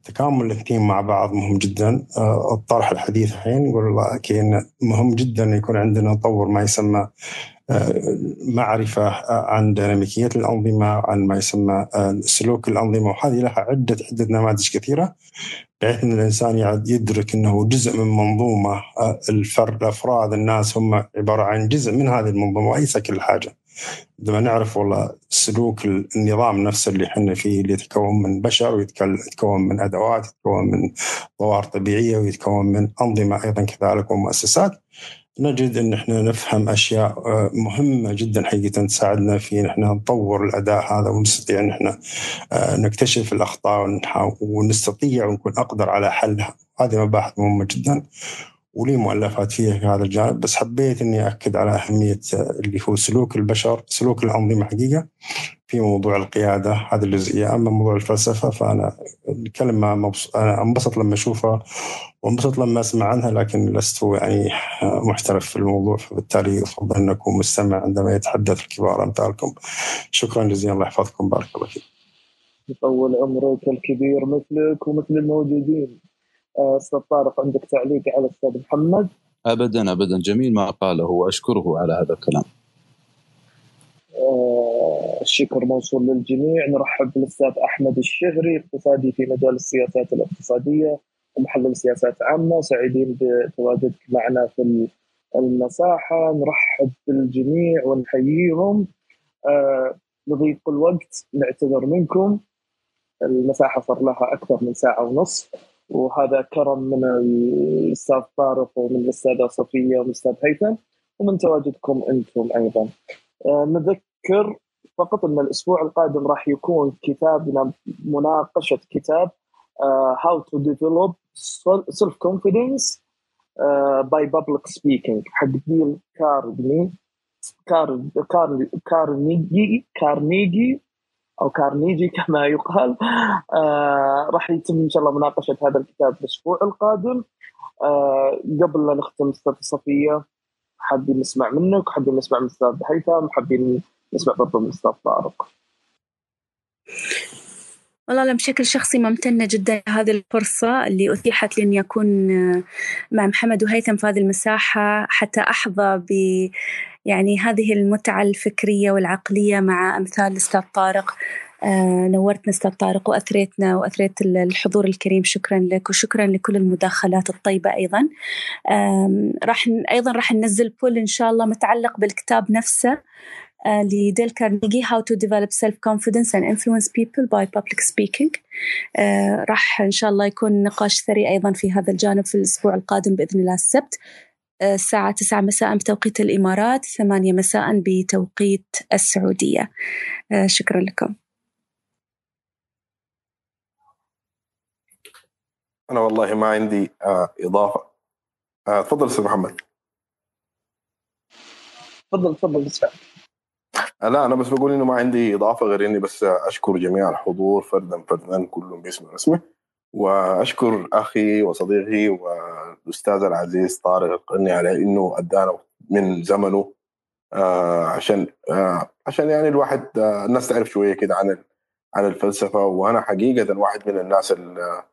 تكامل الاثنين مع بعض مهم جدا. آه، الطرح الحديث الحين يقول الله كأن مهم جدا يكون عندنا نطور ما يسمى معرفة عن ديناميكية الأنظمة عن ما يسمى سلوك الأنظمة. وهذه لها عدة عدة نماذج كثيرة بحيث أن الإنسان يدرك أنه جزء من منظومة الفرد الأفراد الناس هم عبارة عن جزء من هذه المنظومة وليس كل حاجة. عندما نعرف والله سلوك النظام نفسه اللي إحنا فيه اللي يتكون من بشر ويتكون من أدوات يتكون من ظواهر طبيعية ويتكون من أنظمة أيضا كذلك ومؤسسات نجد إن إحنا نفهم أشياء آه، مهمة جدا حقيقة تساعدنا في إن إحنا نطور الأداء هذا ونستطيع إن إحنا آه، نكتشف الأخطاء ونستطيع ونكون أقدر على حلها. هذه مباحث مهمة جدا. ولي مؤلفات فيها في هذا الجانب بس حبيت إني اكد على أهمية اللي هو سلوك البشر سلوك الأنظمة حقيقة في موضوع القيادة هذه الجزئية. أما موضوع الفلسفة فأنا الكلمة مبس... أنا أنبسط لما أشوفها وأنبسط لما أسمع عنها لكن لست يعني محترف في الموضوع فبالتالي أفضل أن أكون مستمع عندما يتحدث الكبار أمثالكم. شكرا جزيلا الله يحفظكم. بارك الله فيك يطول عمرك الكبير مثلك ومثل الموجودين. أستاذ طارق عندك تعليق على أستاذ محمد؟ ابدا ابدا. جميل ما قاله. واشكره على هذا الكلام. آه، الشكر موصول للجميع. نرحب بالأستاذ أحمد الشهري اقتصادي في مجال السياسات الاقتصادية ومحلل سياسات عامة. سعيدين بتواجدك معنا في المساحة. نرحب بالجميع ونحييهم. آه لضيق الوقت نعتذر منكم. المساحة صار لها أكثر من ساعة ونصف. وهذا كرم من الأستاذ طارق ومن الأستاذة صفية ومن الاستاذ هيثم ومن تواجدكم أنتم أيضا. آه نذكر فقط أن الأسبوع القادم راح يكون كتابنا مناقشة كتاب to develop self confidence uh, by public speaking حق ديل كارني كار كار كارنيجي كارنيجي أو كارنيجي كما يقال. آه راح يتم إن شاء الله مناقشة هذا الكتاب الأسبوع القادم. آه قبل لا نختم أستاذ صفية حابين نسمع منك حابين نسمع من أستاذ هيثم حابين نسمع برضه من أستاذ طارق. والله أنا بشكل شخصي ممتنة جدا لهذه الفرصة اللي أتيحت لي إني أكون آه، مع محمد وهيثم في هذه المساحة حتى أحظى ب يعني هذه المتعة الفكرية والعقلية مع أمثال الأستاذ طارق. آه نورتنا أستاذ طارق وأثريتنا وأثريت الحضور الكريم. شكرا لك وشكرا لكل المداخلات الطيبة أيضا. راح أيضا راح ننزل بول إن شاء الله متعلق بالكتاب نفسه. لديل كارنيجي How to Develop Self-Confidence and Influence People by Public Speaking. uh, راح إن شاء الله يكون نقاش ثري أيضا في هذا الجانب في الأسبوع القادم بإذن الله السبت. uh, الساعة تسعة مساء بتوقيت الإمارات ثمانية مساء بتوقيت السعودية. uh, شكرا لكم. أنا والله ما عندي إضافة. تفضل أستاذ محمد. تفضل تفضل لا أنا بس بقول إنه ما عندي إضافة غير إني بس أشكر جميع الحضور فردا فردا كلهم باسم رسمي. وأشكر أخي وصديقي والأستاذ العزيز طارق القرني على إنه أدانا من زمنه آه عشان آه عشان يعني الواحد آه الناس تعرف شوية كده عن عن الفلسفة. وأنا حقيقة واحد من الناس اللي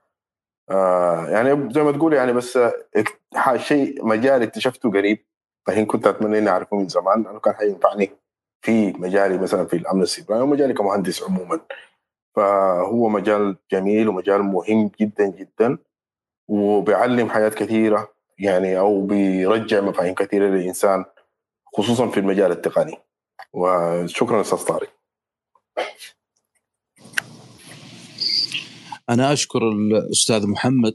آه يعني زي ما تقول يعني بس شيء مجال اكتشفته قريب. فهين كنت أتمنى إني أعرفه من زمان لأنه كان حينفعني. في مجالي مثلا في الأمن السيبراني ومجالي كمهندس عموما. فهو مجال جميل ومجال مهم جدا جدا وبيعلم حاجات كثيرة يعني أو بيرجع مفاهيم كثيرة للإنسان خصوصا في المجال التقني. وشكرا أستاذ طارق. أنا أشكر الأستاذ محمد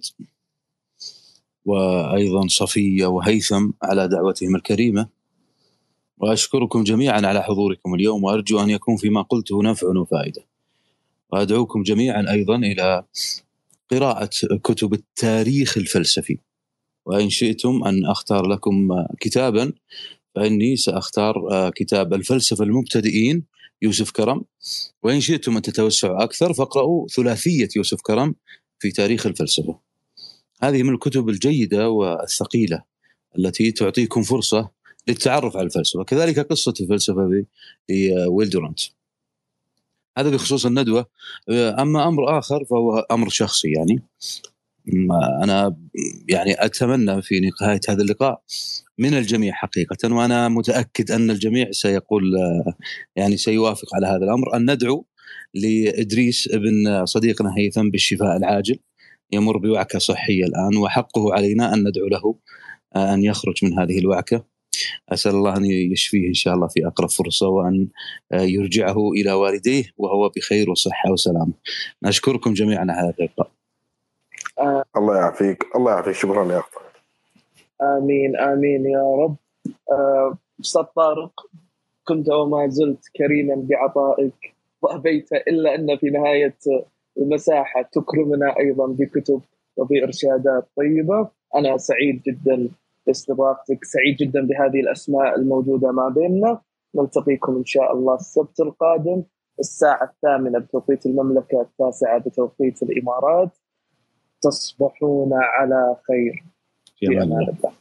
وأيضا صفية وهيثم على دعوتهم الكريمة. وأشكركم جميعا على حضوركم اليوم وأرجو أن يكون فيما قلته نفع وفائدة. وأدعوكم جميعا أيضا إلى قراءة كتب التاريخ الفلسفي. وإن شئتم أن أختار لكم كتابا فإني سأختار كتاب الفلسفة المبتدئين يوسف كرم. وإن شئتم أن تتوسعوا أكثر فاقرأوا ثلاثية يوسف كرم في تاريخ الفلسفة. هذه من الكتب الجيدة والثقيلة التي تعطيكم فرصة للتعرف على الفلسفة، كذلك قصة الفلسفة في ويلدرانت. هذا بخصوص الندوة، أما أمر آخر فهو أمر شخصي يعني. أنا يعني أتمنى في نهاية هذا اللقاء من الجميع حقيقة وأنا متأكد أن الجميع سيقول يعني سيوافق على هذا الأمر. ان ندعو لإدريس ابن صديقنا هيثم بالشفاء العاجل. يمر بوعكة صحية الآن وحقه علينا أن ندعو له أن يخرج من هذه الوعكة. أسأل الله أن يشفيه إن شاء الله في أقرب فرصة وأن يرجعه إلى والديه وهو بخير وصحة وسلامة. نشكركم جميعا على هذا اللقاء. آه الله يعافيك. الله يعافيك. شكرا يا أخي. آمين. آمين يا رب. آه، أستاذ آه طارق كنت وما زلت كريما بعطائك. وأبيت إلا أن في نهاية المساحة تكرمنا أيضا بكتب وبإرشادات طيبة. أنا سعيد جدا باستضافتك سعيد جدا بهذه الأسماء الموجودة ما بيننا. نلتقيكم إن شاء الله السبت القادم الساعة الثامنة بتوقيت المملكة التاسعة بتوقيت الإمارات. تصبحون على خير. في أمان الله.